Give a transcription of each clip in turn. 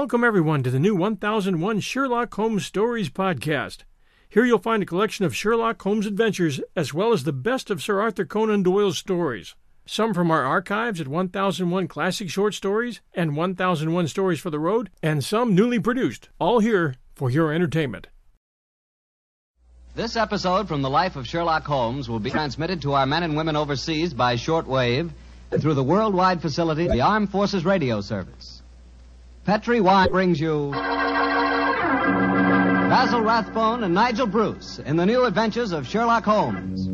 Welcome, everyone, to the new 1001 Sherlock Holmes Stories podcast. Here you'll find a collection of Sherlock Holmes adventures as well as the best of Sir Arthur Conan Doyle's stories. Some from our archives at 1001 Classic Short Stories and 1001 Stories for the Road, and some newly produced, all here for your entertainment. This episode from the life of Sherlock Holmes will be transmitted to our men and women overseas by shortwave through the worldwide facility of the Armed Forces Radio Service. Petri Wine brings you Basil Rathbone and Nigel Bruce in the new adventures of Sherlock Holmes.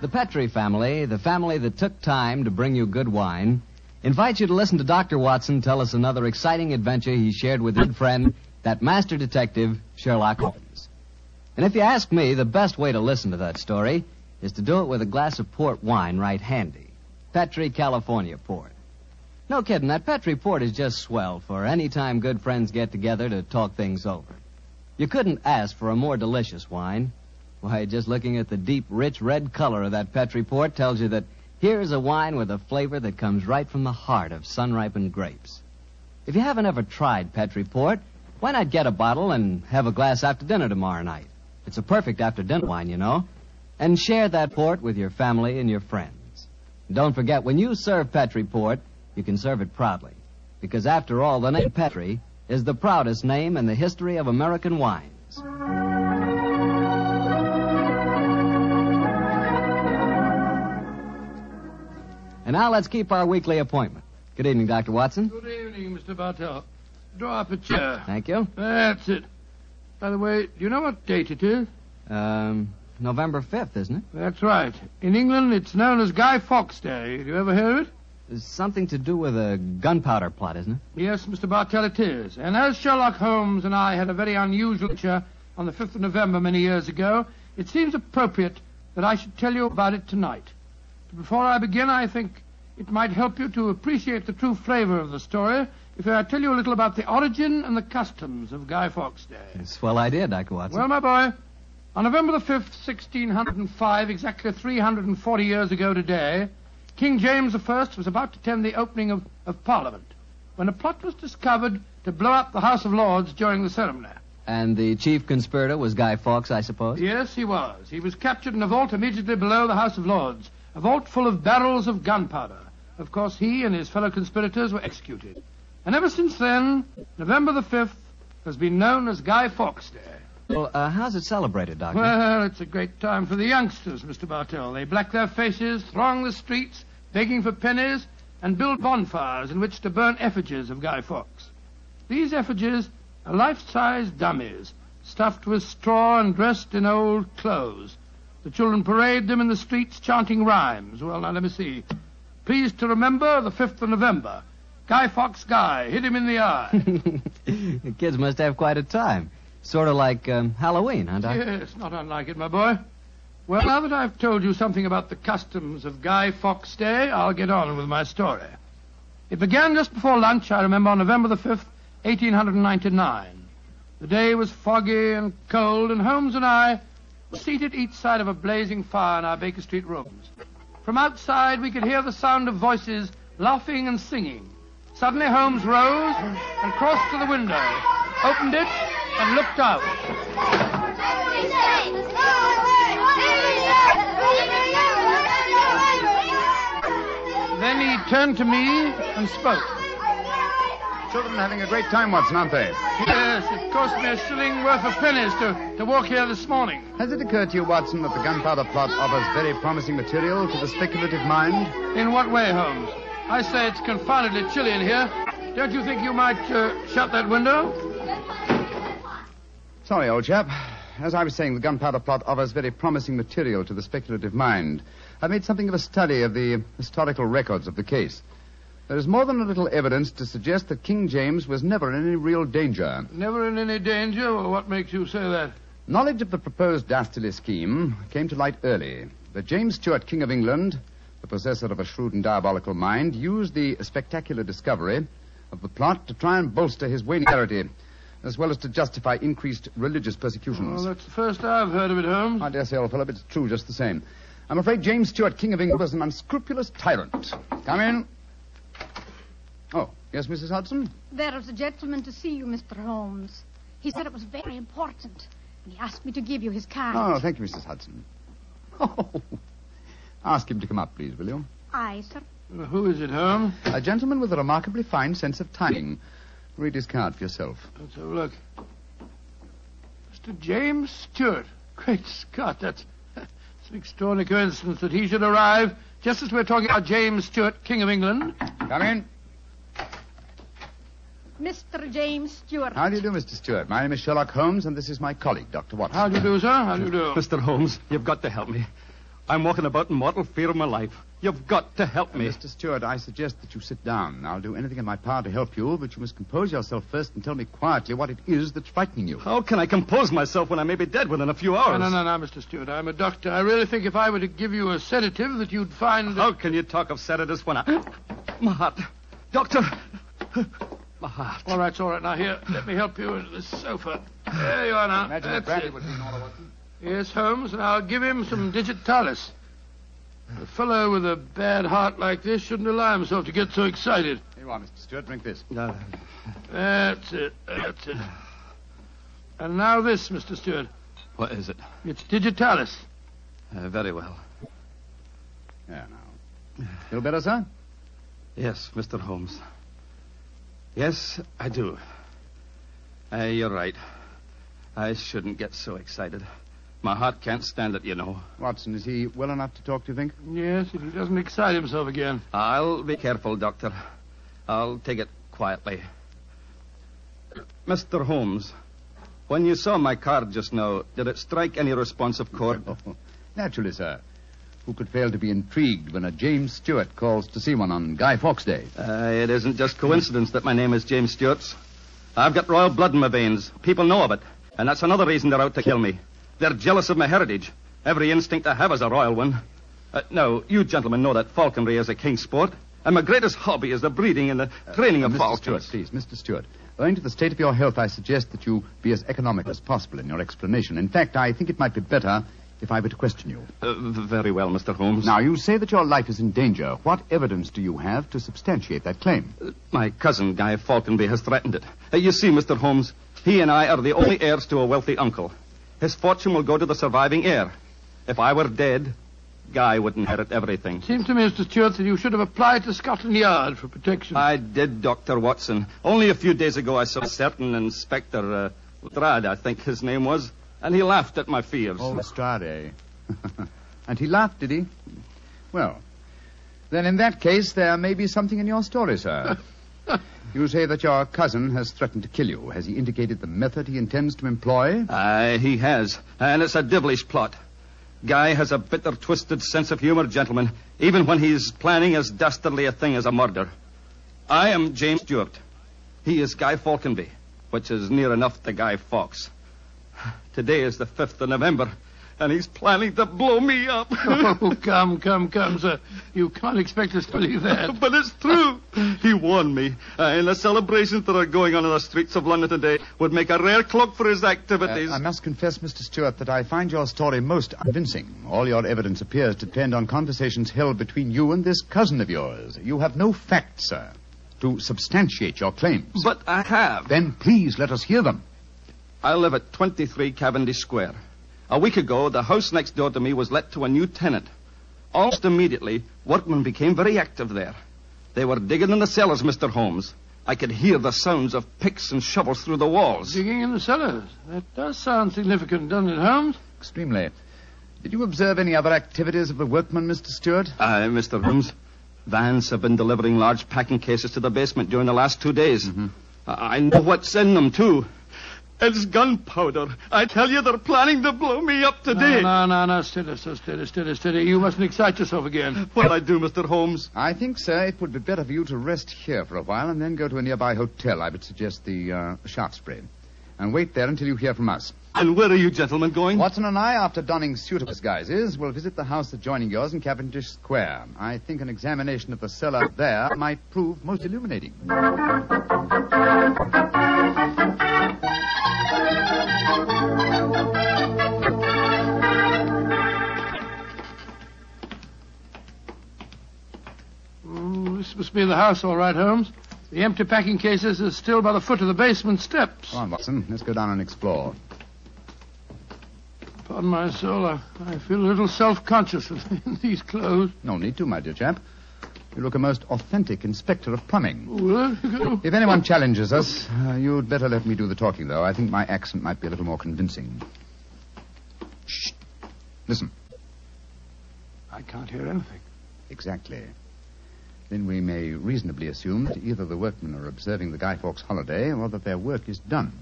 The Petri family, the family that took time to bring you good wine, invites you to listen to Dr. Watson tell us another exciting adventure he shared with his friend, that master detective, Sherlock Holmes. And if you ask me, the best way to listen to that story is to do it with a glass of port wine right handy. Petri California port. No kidding, that Petri port is just swell for any time good friends get together to talk things over. You couldn't ask for a more delicious wine. Why, just looking at the deep, rich red color of that Petri port tells you that here's a wine with a flavor that comes right from the heart of sun-ripened grapes. If you haven't ever tried Petri port, why not get a bottle and have a glass after dinner tomorrow night? It's a perfect after dinner wine, you know. And share that port with your family and your friends. Don't forget, when you serve Petri port, you can serve it proudly. Because after all, the name Petri is the proudest name in the history of American wines. And now let's keep our weekly appointment. Good evening, Dr. Watson. Good evening, Mr. Bartell. Draw up a chair. Thank you. That's it. By the way, do you know what date it is? Um, November 5th, isn't it? That's right. In England, it's known as Guy Fawkes Day. Have you ever heard of it? It's something to do with a gunpowder plot, isn't it? Yes, Mr. Bartell, it is. And as Sherlock Holmes and I had a very unusual adventure on the 5th of November many years ago, it seems appropriate that I should tell you about it tonight. But before I begin, I think it might help you to appreciate the true flavor of the story if I tell you a little about the origin and the customs of Guy Fawkes Day. A swell idea, Dr. Watson. Well, my boy, on November the 5th, 1605, exactly 340 years ago today, King James I was about to attend the opening of, of Parliament when a plot was discovered to blow up the House of Lords during the ceremony. and the chief conspirator was Guy Fawkes, I suppose? Yes, he was. He was captured in a vault immediately below the House of Lords, a vault full of barrels of gunpowder. Of course, he and his fellow conspirators were executed. And ever since then, November the 5th has been known as Guy Fawkes Day. Well, uh, how's it celebrated, Doctor? Well, it's a great time for the youngsters, Mr. Bartell. They black their faces, throng the streets, begging for pennies, and build bonfires in which to burn effigies of Guy Fawkes. These effigies are life-size dummies, stuffed with straw and dressed in old clothes. The children parade them in the streets chanting rhymes. Well, now let me see. Pleased to remember the 5th of November. Guy Fawkes Guy, hit him in the eye. the kids must have quite a time. Sort of like um, Halloween, huh, Doctor? Yes, not unlike it, my boy. Well, now that I've told you something about the customs of Guy Fawkes Day, I'll get on with my story. It began just before lunch, I remember, on November the 5th, 1899. The day was foggy and cold, and Holmes and I were seated each side of a blazing fire in our Baker Street rooms. From outside, we could hear the sound of voices laughing and singing. Suddenly, Holmes rose and crossed to the window, opened it, and looked out. Then he turned to me and spoke. Children are having a great time, Watson, aren't they? Yes, it cost me a shilling worth of pennies to, to walk here this morning. Has it occurred to you, Watson, that the gunpowder plot offers very promising material to the speculative mind? In what way, Holmes? I say it's confoundedly chilly in here. Don't you think you might uh, shut that window? Sorry, old chap. As I was saying, the gunpowder plot offers very promising material to the speculative mind. I've made something of a study of the historical records of the case. There is more than a little evidence to suggest that King James was never in any real danger. Never in any danger? Well, what makes you say that? Knowledge of the proposed dastardly scheme came to light early. But James Stuart, King of England, the possessor of a shrewd and diabolical mind, used the spectacular discovery of the plot to try and bolster his waning popularity, as well as to justify increased religious persecutions. Well, that's the first I've heard of it, Holmes. I dare say, old fellow, but it's true just the same. I'm afraid James Stuart, King of England, was an unscrupulous tyrant. Come in. Oh, yes, Mrs. Hudson? There is a gentleman to see you, Mr. Holmes. He said it was very important, and he asked me to give you his card. Oh, thank you, Mrs. Hudson. Oh, ask him to come up, please, will you? Aye, sir. Uh, who is it, Holmes? A gentleman with a remarkably fine sense of timing. Read his card for yourself. Let's have a look. Mr. James Stewart. Great Scott, that's, that's an extraordinary coincidence that he should arrive just as we're talking about James Stewart, King of England. Come in. Mr. James Stewart. How do you do, Mr. Stewart? My name is Sherlock Holmes, and this is my colleague, Dr. Watson. How do you do, sir? How do you do? Mr. Holmes, you've got to help me. I'm walking about in mortal fear of my life. You've got to help me. Mr. Stewart, I suggest that you sit down. I'll do anything in my power to help you, but you must compose yourself first and tell me quietly what it is that's frightening you. How can I compose myself when I may be dead within a few hours? no, no, no, Mr. Stewart. I'm a doctor. I really think if I were to give you a sedative that you'd find that... How can you talk of sedatives when I... My heart. Doctor. My heart. All right, it's all right. Now, here, let me help you into this sofa. There you are now. Imagine That's that Bradley it. would be in order, Watson. Yes, Holmes, and I'll give him some digitalis. A fellow with a bad heart like this shouldn't allow himself to get so excited. Here you are, Mr. Stewart. Drink this. Uh, That's it. That's it. And now this, Mr. Stewart. what is it? It's digitalis. Uh, very well. Yeah, now. Feel better, sir? Yes, Mr. Holmes. Yes, I do. Uh, you're right. I shouldn't get so excited. My heart can't stand it, you know. Watson, is he well enough to talk, do you think? Yes, if he doesn't excite himself again. I'll be careful, Doctor. I'll take it quietly. Mr. Holmes, when you saw my card just now, did it strike any responsive chord? Oh, naturally, sir. Who could fail to be intrigued when a James Stewart calls to see one on Guy Fawkes Day? Uh, it isn't just coincidence that my name is James Stewart's. I've got royal blood in my veins. People know of it. And that's another reason they're out to kill me. They're jealous of my heritage. Every instinct I have is a royal one. Uh, now, you gentlemen know that falconry is a king's sport. And my greatest hobby is the breeding and the training of Mr. falcons. Stewart, please, Mr. Stewart. Owing to the state of your health, I suggest that you be as economical as possible in your explanation. In fact, I think it might be better if I were to question you. Uh, very well, Mr. Holmes. Now, you say that your life is in danger. What evidence do you have to substantiate that claim? My cousin, Guy Falconby, has threatened it. Uh, you see, Mr. Holmes, he and I are the only heirs to a wealthy uncle. His fortune will go to the surviving heir. If I were dead, Guy would inherit everything. It seems to me, Mr. Stewart, that you should have applied to Scotland Yard for protection. I did, Dr. Watson. Only a few days ago I saw a certain Inspector uh, Strad, I think his name was, and he laughed at my fears. Oh, Lestrade. and he laughed, did he? Well, then in that case, there may be something in your story, sir. you say that your cousin has threatened to kill you. Has he indicated the method he intends to employ? Aye, he has. And it's a devilish plot. Guy has a bitter, twisted sense of humor, gentlemen, even when he's planning as dastardly a thing as a murder. I am James Stewart. He is Guy Falconby, which is near enough to Guy Fawkes. Today is the 5th of November, and he's planning to blow me up. oh, come, come, come, sir. You can't expect us to believe that. But it's true. He warned me. Uh, and the celebrations that are going on in the streets of London today would make a rare cloak for his activities. Uh, I must confess, Mr. Stewart, that I find your story most convincing. All your evidence appears to depend on conversations held between you and this cousin of yours. You have no facts, sir, to substantiate your claims. but I have. Then please let us hear them. I live at 23 Cavendish Square. A week ago, the house next door to me was let to a new tenant. Almost immediately, workmen became very active there. They were digging in the cellars, Mr. Holmes. I could hear the sounds of picks and shovels through the walls. Digging in the cellars. That does sound significant, doesn't it, Holmes? Extremely. Did you observe any other activities of the workmen, Mr. Stewart? Uh, Aye, Mr. Holmes. Vans have been delivering large packing cases to the basement during the last two days. I I know what's in them, too. It's gunpowder. I tell you, they're planning to blow me up today. No, no, no, no. Steady, sir. Steady, steady, steady. You mustn't excite yourself again. What'll I do, Mr. Holmes? I think, sir, it would be better for you to rest here for a while and then go to a nearby hotel. I would suggest the uh, Shaftesbury. And wait there until you hear from us. And where are you gentlemen going? Watson and I, after donning suitable disguises, will visit the house adjoining yours in Cavendish Square. I think an examination of the cellar there might prove most illuminating. This must be the house, all right, Holmes. The empty packing cases are still by the foot of the basement steps. Come on, Watson. Let's go down and explore. Pardon my soul, I, I feel a little self-conscious in these clothes. No need to, my dear chap. You look a most authentic inspector of plumbing. Well, If anyone challenges us, uh, you'd better let me do the talking, though. I think my accent might be a little more convincing. Shh. Listen. I can't hear anything. Exactly. Then we may reasonably assume that either the workmen are observing the Guy Fawkes holiday or that their work is done.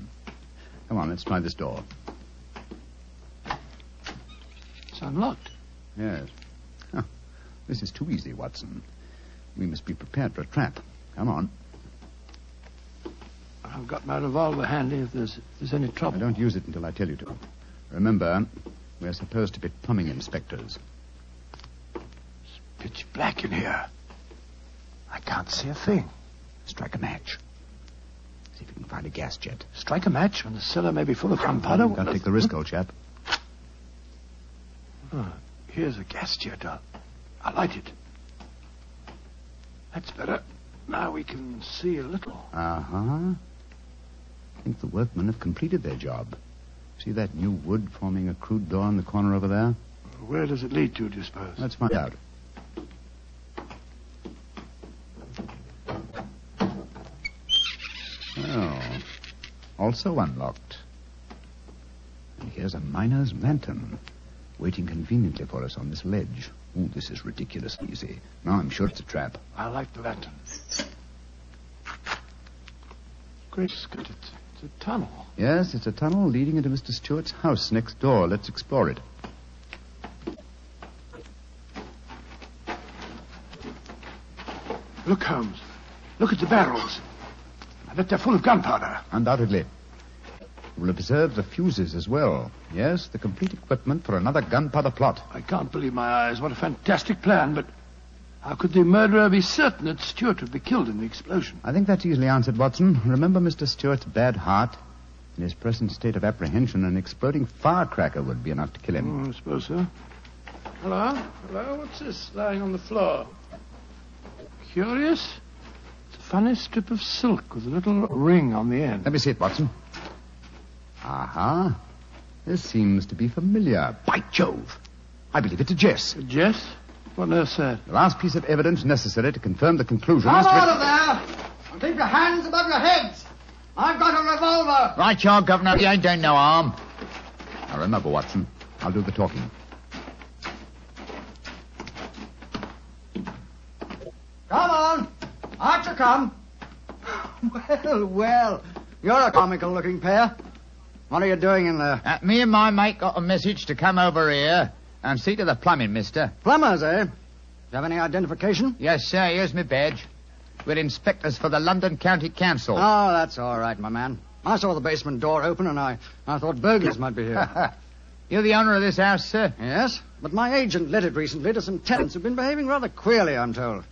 Come on, let's try this door. It's unlocked. Yes. This is too easy, Watson. We must be prepared for a trap. Come on. I've got my revolver handy if there's, if there's any trouble. I don't use it until I tell you to. Remember, we're supposed to be plumbing inspectors. It's Pitch black in here. I can't see a thing. Strike a match. See if you can find a gas jet. Strike a match when the cellar may be full of gunpowder. Can't take the risk, old chap. Oh, here's a gas jet. I'll, I'll light it. That's better. Now we can see a little. Uh huh. I think the workmen have completed their job. See that new wood forming a crude door in the corner over there? Where does it lead to, do you suppose? Let's find out. Oh, also unlocked. And here's a miner's lantern, waiting conveniently for us on this ledge. Ooh, this is ridiculously easy. Now I'm sure it's a trap. I like the lantern. Great Scott, it's, it's a tunnel. Yes, it's a tunnel leading into Mr. Stewart's house next door. Let's explore it. Look, Holmes. Look at the barrels. I bet they're full of gunpowder. Undoubtedly. We'll observe the fuses as well. Yes, the complete equipment for another gunpowder plot. I can't believe my eyes. What a fantastic plan, but how could the murderer be certain that Stewart would be killed in the explosion? I think that's easily answered, Watson. Remember Mr. Stewart's bad heart? In his present state of apprehension, an exploding firecracker would be enough to kill him. Oh, I suppose so. Hello? Hello? What's this lying on the floor? Curious. It's a funny strip of silk with a little ring on the end. Let me see it, Watson. Aha. This seems to be familiar. By Jove! I believe it's a Jess. A Jess? What nurse said? The last piece of evidence necessary to confirm the conclusion Come is to... out of there! And keep your hands above your heads! I've got a revolver! Right, you are, Governor. You ain't doing no harm. Now remember, Watson, I'll do the talking. Come on! Archer, come! Well, well. You're a comical looking pair. What are you doing in there? Uh, me and my mate got a message to come over here and see to the plumbing, mister. Plumbers, eh? Do you have any identification? Yes, sir. Here's my badge. We're inspectors for the London County Council. Oh, that's all right, my man. I saw the basement door open and I, I thought burglars might be here. You're the owner of this house, sir? yes, but my agent let it recently to some tenants who've been behaving rather queerly, I'm told.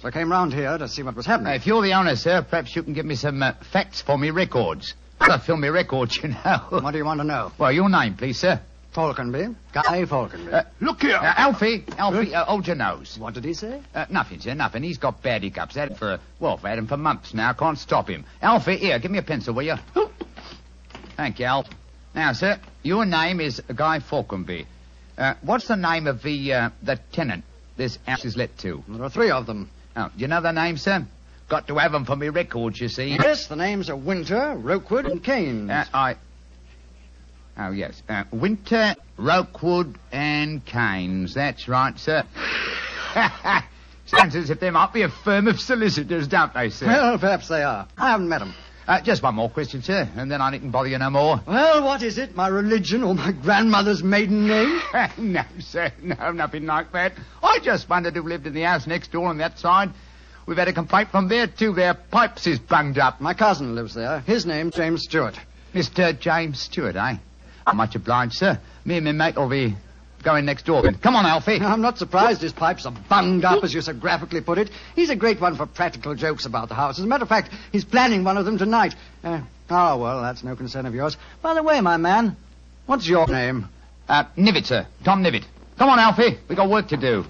So I came round here to see what was Uh, happening. if you're the owner, sir, perhaps you can give me some uh, facts for me records. Gotta fill me records, you know. What do you want to know? well, your name, please, sir. Falconby. Guy Falconby. Uh, Look here. Uh, Alfie, Alfie, uh, hold your nose. what did he say? Uh, nothing, sir, nothing. He's got bad hiccups. Had for, well, I've had him for months now. Can't stop him. Alfie, here, give me a pencil, will you? Thank you, Alf. Now, sir, your name is Guy Falconby. Uh, what's the name of the, uh, the tenant this house is let to? There are three of them. Oh, do you know their names, sir? Got to have them for me records, you see. Yes, the names are Winter, Rookwood, and Keynes. Uh, I. Oh, yes. Uh, Winter, Rookwood, and Keynes. That's right, sir. Sounds as if they might be a firm of solicitors, don't they, sir? Well, perhaps they are. I haven't met them. Uh, just one more question, sir, and then I needn't bother you no more. Well, what is it? My religion or my grandmother's maiden name? no, sir, no, nothing like that. I just wondered who lived in the house next door on that side. We've had a complaint from there, too. Their pipes is bunged up. My cousin lives there. His name's James Stewart. Mr. James Stewart, eh? I'm much obliged, sir. Me and my mate will be going next door then. Come on, Alfie. I'm not surprised his pipes are bunged up, as you so graphically put it. He's a great one for practical jokes about the house. As a matter of fact, he's planning one of them tonight. Uh, oh, well, that's no concern of yours. By the way, my man, what's your name? Uh, Nivet, sir. Tom Nivet. Come on, Alfie. We got work to do.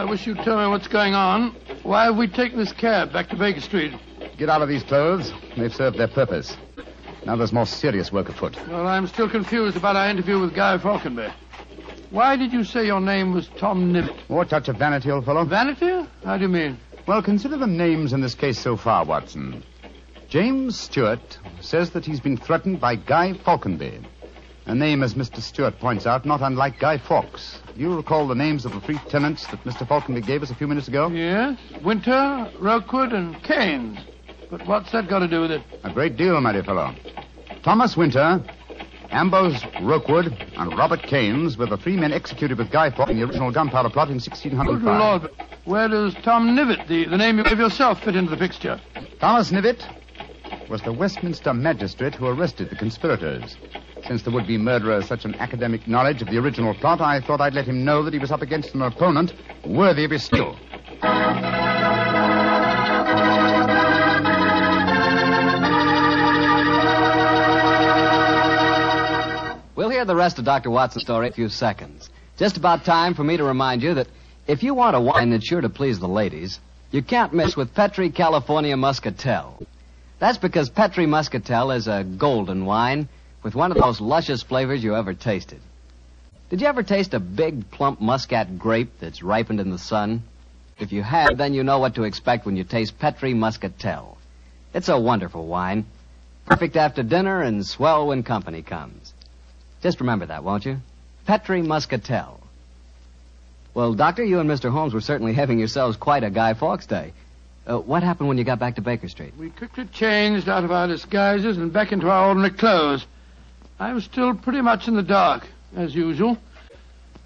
I wish you'd tell me what's going on. Why have we taken this cab back to Baker Street? Get out of these clothes. They've served their purpose. Now there's more serious work afoot. Well, I'm still confused about our interview with Guy Falconby. Why did you say your name was Tom Nivet? More touch of vanity, old fellow? Vanity? How do you mean? Well, consider the names in this case so far, Watson. James Stewart says that he's been threatened by Guy Falconby. A name, as Mr. Stewart points out, not unlike Guy Fawkes. Do you recall the names of the three tenants that Mr. Falconby gave us a few minutes ago? Yes, Winter, Rookwood, and Keynes. But what's that got to do with it? A great deal, my dear fellow. Thomas Winter, Ambrose Rookwood, and Robert Keynes were the three men executed with Guy Fawkes in the original gunpowder plot in 1605. Good Lord, where does Tom Nivet, the, the name you gave yourself, fit into the picture? Thomas Nivet was the Westminster magistrate who arrested the conspirators. Since the would-be murderer has such an academic knowledge of the original plot, I thought I'd let him know that he was up against an opponent worthy of his skill. We'll hear the rest of Dr. Watson's story in a few seconds. Just about time for me to remind you that if you want a wine that's sure to please the ladies, you can't miss with Petri California Muscatel. That's because Petri Muscatel is a golden wine with one of the most luscious flavors you ever tasted. Did you ever taste a big, plump muscat grape that's ripened in the sun? If you have, then you know what to expect when you taste Petri Muscatel. It's a wonderful wine. Perfect after dinner and swell when company comes. Just remember that, won't you? Petri Muscatel. Well, Doctor, you and Mr. Holmes were certainly having yourselves quite a Guy Fawkes day. Uh, what happened when you got back to Baker Street? We quickly changed out of our disguises and back into our ordinary clothes. I was still pretty much in the dark, as usual.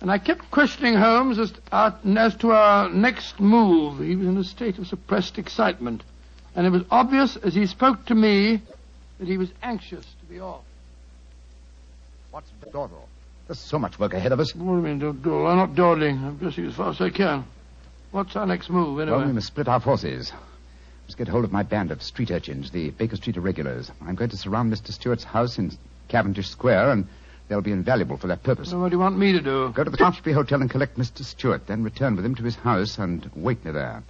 And I kept questioning Holmes as, uh, as to our next move. He was in a state of suppressed excitement. And it was obvious as he spoke to me that he was anxious to be off. What's dawdle? There's so much work ahead of us. What do you mean, dawdle? I'm not dawdling. I'm dressing as fast as I can. What's our next move, anyway? Well, we must split our forces. Must get hold of my band of street urchins, the Baker Street irregulars. I'm going to surround Mr. Stewart's house in Cavendish Square, and they'll be invaluable for that purpose. So what do you want me to do? Go to the Shaftesbury Hotel and collect Mr. Stewart, then return with him to his house and wait me there.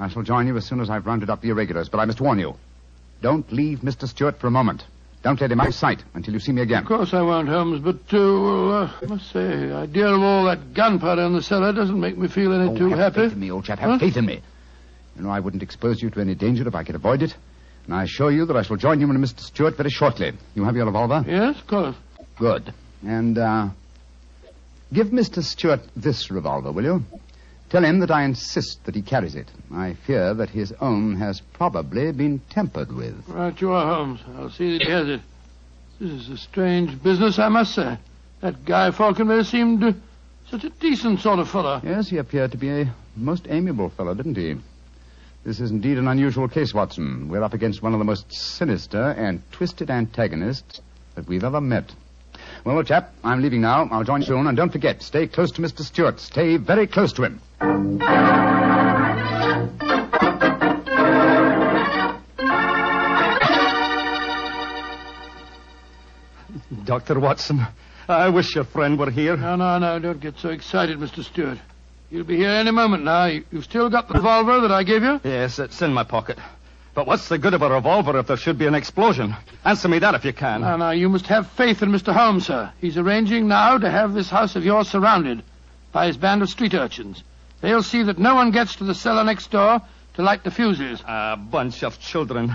I shall join you as soon as I've rounded up the irregulars, but I must warn you. Don't leave Mr. Stewart for a moment. Don't let him out of sight until you see me again. Of course I won't, Holmes, but, uh, well, uh, I must say, the idea of all that gunpowder in the cellar doesn't make me feel any Oh, too have happy. faith in me, old chap. Have Huh? faith in me. You know, I wouldn't expose you to any danger if I could avoid it. And I assure you that I shall join you and Mr. Stewart very shortly. You have your revolver? Yes, of course. Good. And, uh, give Mr. Stewart this revolver, will you? Tell him that I insist that he carries it. I fear that his own has probably been tampered with. Right you are, Holmes. I'll see that he has it. This is a strange business, I must say. That guy Falconberry seemed uh, such a decent sort of fellow. Yes, he appeared to be a most amiable fellow, didn't he? This is indeed an unusual case, Watson. We're up against one of the most sinister and twisted antagonists that we've ever met. Well, old chap, I'm leaving now. I'll join you soon. And don't forget, stay close to Mr. Stewart. Stay very close to him. Dr. Watson, I wish your friend were here. No, no, no, don't get so excited, Mr. Stewart. You'll be here any moment now. You, you've still got the revolver that I gave you? Yes, it's in my pocket. But what's the good of a revolver if there should be an explosion? Answer me that if you can. No, no, you must have faith in Mr. Holmes, sir. He's arranging now to have this house of yours surrounded by his band of street urchins. They'll see that no one gets to the cellar next door to light the fuses. A bunch of children.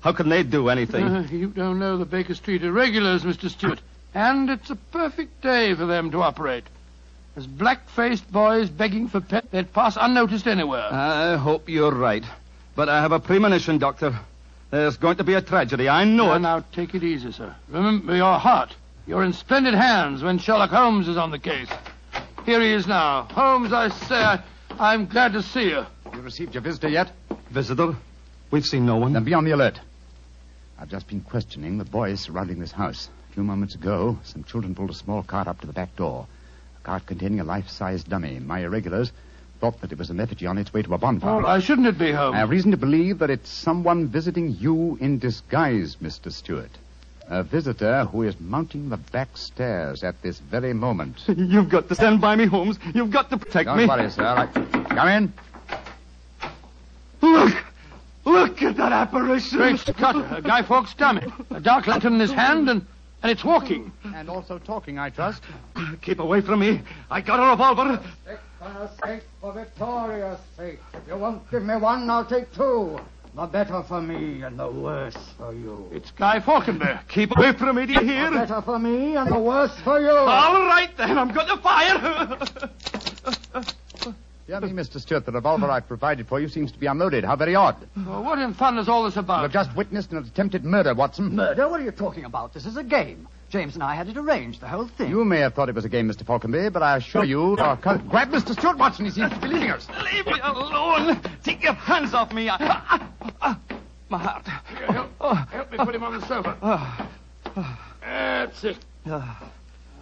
How can they do anything? Uh, you don't know the Baker Street irregulars, Mr. Stewart. And it's a perfect day for them to operate. As black-faced boys begging for pet, they'd pass unnoticed anywhere. I hope you're right. But I have a premonition, Doctor. There's going to be a tragedy. I know now, it. now, take it easy, sir. Remember your heart. You're in splendid hands when Sherlock Holmes is on the case. Here he is now. Holmes, I say, I, I'm glad to see you. You received your visitor yet? Visitor? We've seen no one. Then be on the alert. I've just been questioning the boys surrounding this house. A few moments ago, some children pulled a small cart up to the back door. A cart containing a life-sized dummy. My irregulars thought that it was an effigy on its way to a bonfire. Oh, why shouldn't it be, Holmes? I have reason to believe that it's someone visiting you in disguise, Mr. Stewart. A visitor who is mounting the back stairs at this very moment. You've got to stand by me, Holmes. You've got to protect Don't me. worry, sir. I... Come in. Look! Look at that apparition! Great Scott, a Guy Fawkes dummy. A dark lantern in his hand, and, and it's walking. And also talking, I trust. Keep away from me. I got a revolver. For sake, for Victoria's sake. If you won't give me one, I'll take two. The better for me and the worse for you. It's Guy Falkenberg. Keep away from me, do you hear? The hear? better for me and the worse for you. All right, then. I'm going to fire. Dear me, Mr. Stewart, the revolver I've provided for you seems to be unloaded. How very odd. Well, what in thunder is all this about? You've just witnessed an attempted murder, Watson. Murder? What are you talking about? This is a game. James and I had it arranged, the whole thing. You may have thought it was a game, Mr. Falconby, but I assure you... Our co- Grab Mr. Stewart, Watson. He seems to be leaving us. Leave me alone. Take your hands off me. I- I- I- my heart. Here, help, help me put him on the sofa. That's it.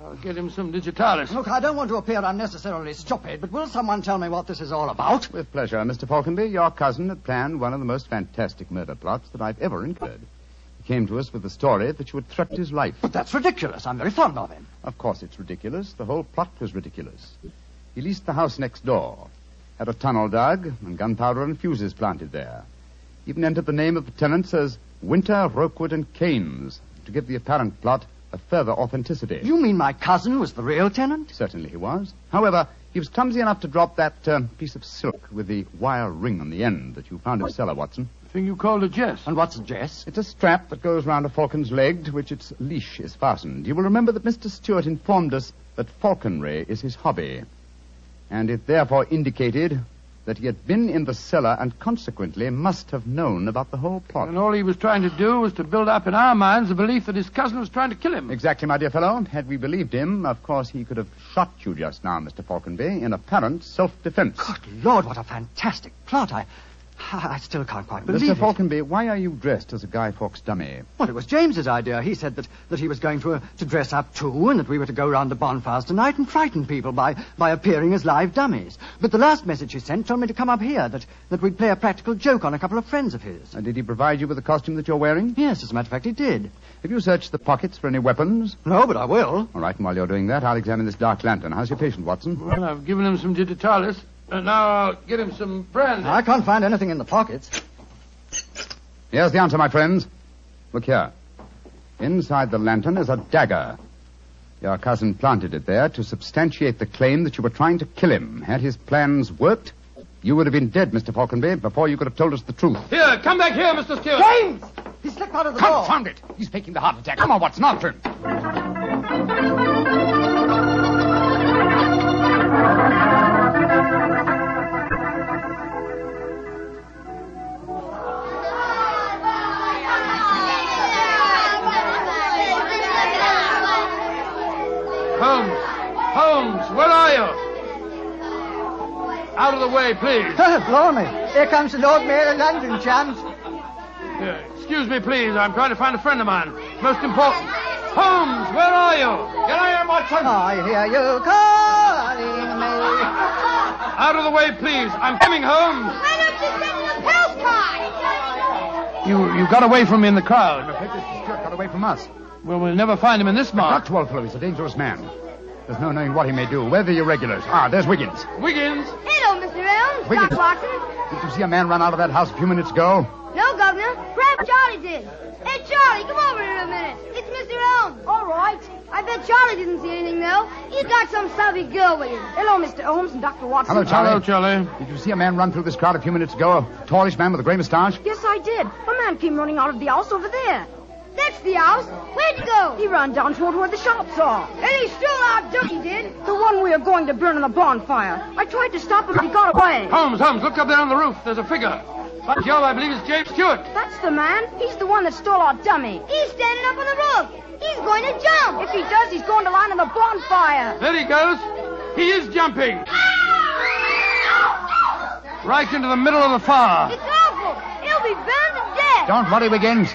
I'll get him some digitalis. Look, I don't want to appear unnecessarily stupid, but will someone tell me what this is all about? With pleasure, Mr. Falconby. Your cousin had planned one of the most fantastic murder plots that I've ever incurred. He came to us with the story that you had threatened his life. But that's ridiculous. I'm very fond of him. Of course, it's ridiculous. The whole plot was ridiculous. He leased the house next door, had a tunnel dug, and gunpowder and fuses planted there. Even entered the name of the tenants as Winter, Rookwood, and Keynes to give the apparent plot a further authenticity. You mean my cousin was the real tenant? Certainly he was. However, he was clumsy enough to drop that uh, piece of silk with the wire ring on the end that you found in the cellar, Watson. Thing you called a jess. And what's a jess? It's a strap that goes round a falcon's leg to which its leash is fastened. You will remember that Mr. Stewart informed us that falconry is his hobby, and it therefore indicated that he had been in the cellar and consequently must have known about the whole plot. And all he was trying to do was to build up in our minds the belief that his cousin was trying to kill him. Exactly, my dear fellow. Had we believed him, of course he could have shot you just now, Mr. Falconby, in apparent self-defense. Good Lord, what a fantastic plot. I, I still can't quite believe Mr. it. Falconby, why are you dressed as a Guy Fawkes dummy? Well, it was James's idea. He said that, that he was going to, uh, to dress up too, and that we were to go round the bonfires tonight and frighten people by, by appearing as live dummies. But the last message he sent told me to come up here, that, that we'd play a practical joke on a couple of friends of his. Uh, did he provide you with the costume that you're wearing? Yes, as a matter of fact, he did. Have you searched the pockets for any weapons? No, but I will. All right, and while you're doing that, I'll examine this dark lantern. How's your patient, Watson? Well, I've given him some digitalis, and now I'll get him some brandy. I can't find anything in the pockets. Here's the answer, my friends. Look here. Inside the lantern is a dagger. Your cousin planted it there to substantiate the claim that you were trying to kill him. Had his plans worked, you would have been dead, Mr. Falconby, before you could have told us the truth. Here, come back here, Mr. Stewart. James! He slipped out of the door. Confound it! He's faking the heart attack. Come on, Watson, after him. Of the way, please. Blimey. Here comes the Lord Mayor of London, chums. Here, excuse me, please. I'm trying to find a friend of mine. Most important. Holmes, where are you? Get out here, Watson. I hear you calling me. Out of the way, please. I'm coming, Holmes. Why don't you send the postcard? You, you got away from me in the crowd. Mr. Stewart got away from us. Well, we'll never find him in this Not mark. too old fellow. He's a dangerous man. There's no knowing what he may do. Where are the irregulars? Ah, there's Wiggins. Wiggins. Hello, Mr. Elms. Wiggins. Doc Watson. Did you see a man run out of that house a few minutes ago? No, Governor. Perhaps Charlie did. Hey, Charlie, come over here a minute. It's Mr. Elms. All right. I bet Charlie didn't see anything, though. He's got some savvy girl with him. Hello, Mr. Holmes and Dr. Watson. Hello, Charlie. Hello, Charlie. Did you see a man run through this crowd a few minutes ago? A tallish man with a gray mustache? Yes, I did. A man came running out of the house over there. That's the house. Where'd he go? He ran down toward where the shops are. And he stole our duck, he did. The one we are going to burn in the bonfire. I tried to stop him, but he got away. Holmes, Holmes, look up there on the roof. There's a figure. By Jove, I believe it's James Stewart. That's the man. He's the one that stole our dummy. He's standing up on the roof. He's going to jump. If he does, he's going to line in the bonfire. There he goes. He is jumping. Right into the middle of the fire. It's awful. He'll be burned to death. Don't worry, Wiggins.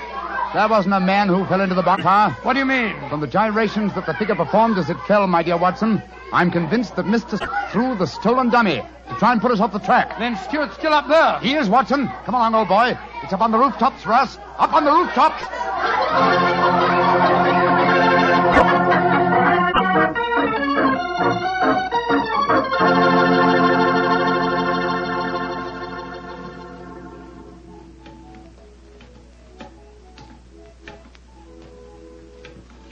There wasn't a man who fell into the bonfire. What do you mean? From the gyrations that the figure performed as it fell, my dear Watson, I'm convinced that Mr. threw the stolen dummy to try and put us off the track. Then Stewart's still up there. He is, Watson. Come along, old boy. It's up on the rooftops for us. Up on the rooftops.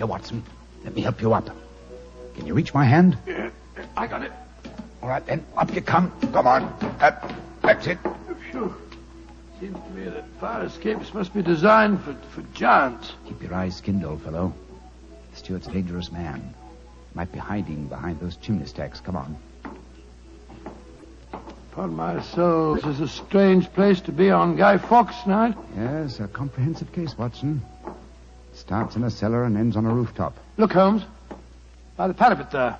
Watson. Let me help you up. Can you reach my hand? Yeah, I got it. All right, then. Up you come. Come on. Uh, that's it. Phew. Seems to me that fire escapes must be designed for, for giants. Keep your eyes skinned, old fellow. Stewart's a dangerous man. Might be hiding behind those chimney stacks. Come on. Upon my soul, this is a strange place to be on Guy Fawkes night. Yes, a comprehensive case, Watson. Starts in a cellar and ends on a rooftop. Look, Holmes. By the parapet there.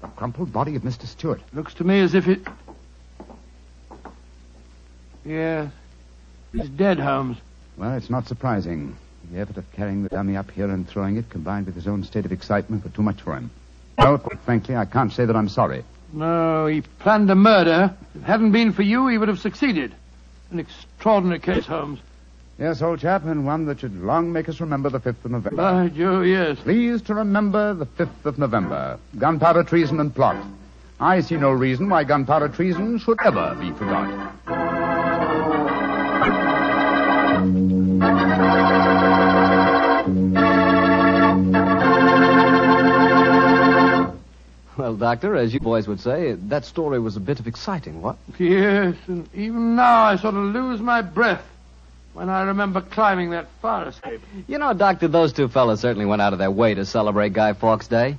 The crumpled body of Mr. Stewart. Looks to me as if it. Yes. He's dead, Holmes. Well, it's not surprising. The effort of carrying the dummy up here and throwing it, combined with his own state of excitement, were too much for him. Well, quite frankly, I can't say that I'm sorry. No, he planned a murder. If it hadn't been for you, he would have succeeded. An extraordinary case, Holmes. Yes, old chap, and one that should long make us remember the 5th of November. By Joe, yes. Please to remember the 5th of November. Gunpowder treason and plot. I see no reason why gunpowder treason should ever be forgot. Well, Doctor, as you boys would say, that story was a bit of exciting, what? Yes, and even now I sort of lose my breath when I remember climbing that fire escape. You know, Doctor, those two fellas certainly went out of their way to celebrate Guy Fawkes Day.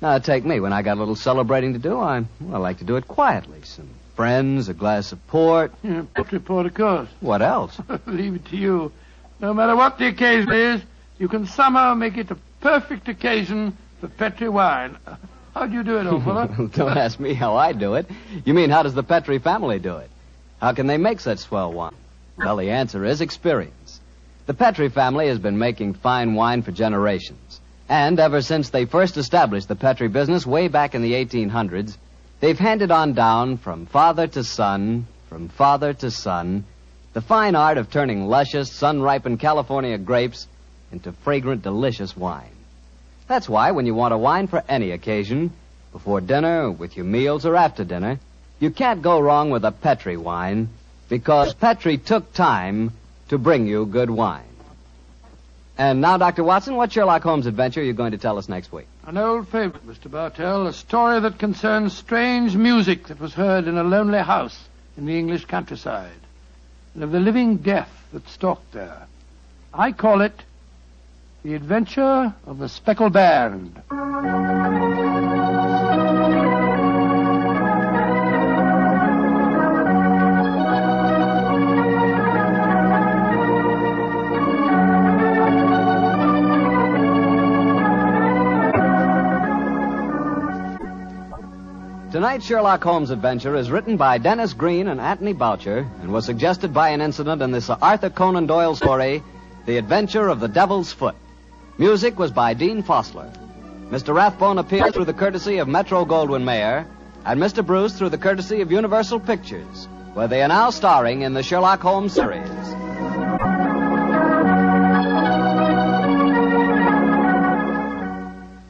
Now, take me. When I got a little celebrating to do, I, well, I like to do it quietly. Some friends, a glass of port. Yeah, report, of course. What else? Leave it to you. No matter what the occasion is, you can somehow make it a perfect occasion for Petri wine. How do you do it, old fellow? Don't ask me how I do it. You mean, how does the Petri family do it? How can they make such swell wine? Well, the answer is experience. The Petri family has been making fine wine for generations. And ever since they first established the Petri business way back in the 1800s, they've handed on down from father to son, from father to son, the fine art of turning luscious, sun ripened California grapes into fragrant, delicious wine. That's why when you want a wine for any occasion, before dinner, with your meals, or after dinner, you can't go wrong with a Petri wine because Petri took time to bring you good wine. And now, Dr. Watson, what Sherlock Holmes adventure are you going to tell us next week? An old favorite, Mr. Bartell, a story that concerns strange music that was heard in a lonely house in the English countryside, and of the living death that stalked there. I call it The Adventure of the Speckled Band. Tonight's Sherlock Holmes adventure is written by Denis Green and Anthony Boucher and was suggested by an incident in the Sir Arthur Conan Doyle story, The Adventure of the Devil's Foot. Music was by Dean Fossler. Mr. Rathbone appeared through the courtesy of Metro Goldwyn Mayer, and Mr. Bruce through the courtesy of Universal Pictures, where they are now starring in the Sherlock Holmes series.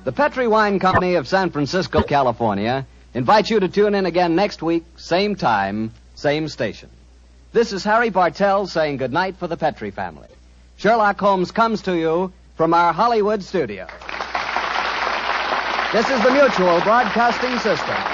The Petri Wine Company of San Francisco, California, invites you to tune in again next week, same time, same station. This is Harry Bartell saying goodnight for the Petri family. Sherlock Holmes comes to you from our Hollywood studio. This is the Mutual Broadcasting System.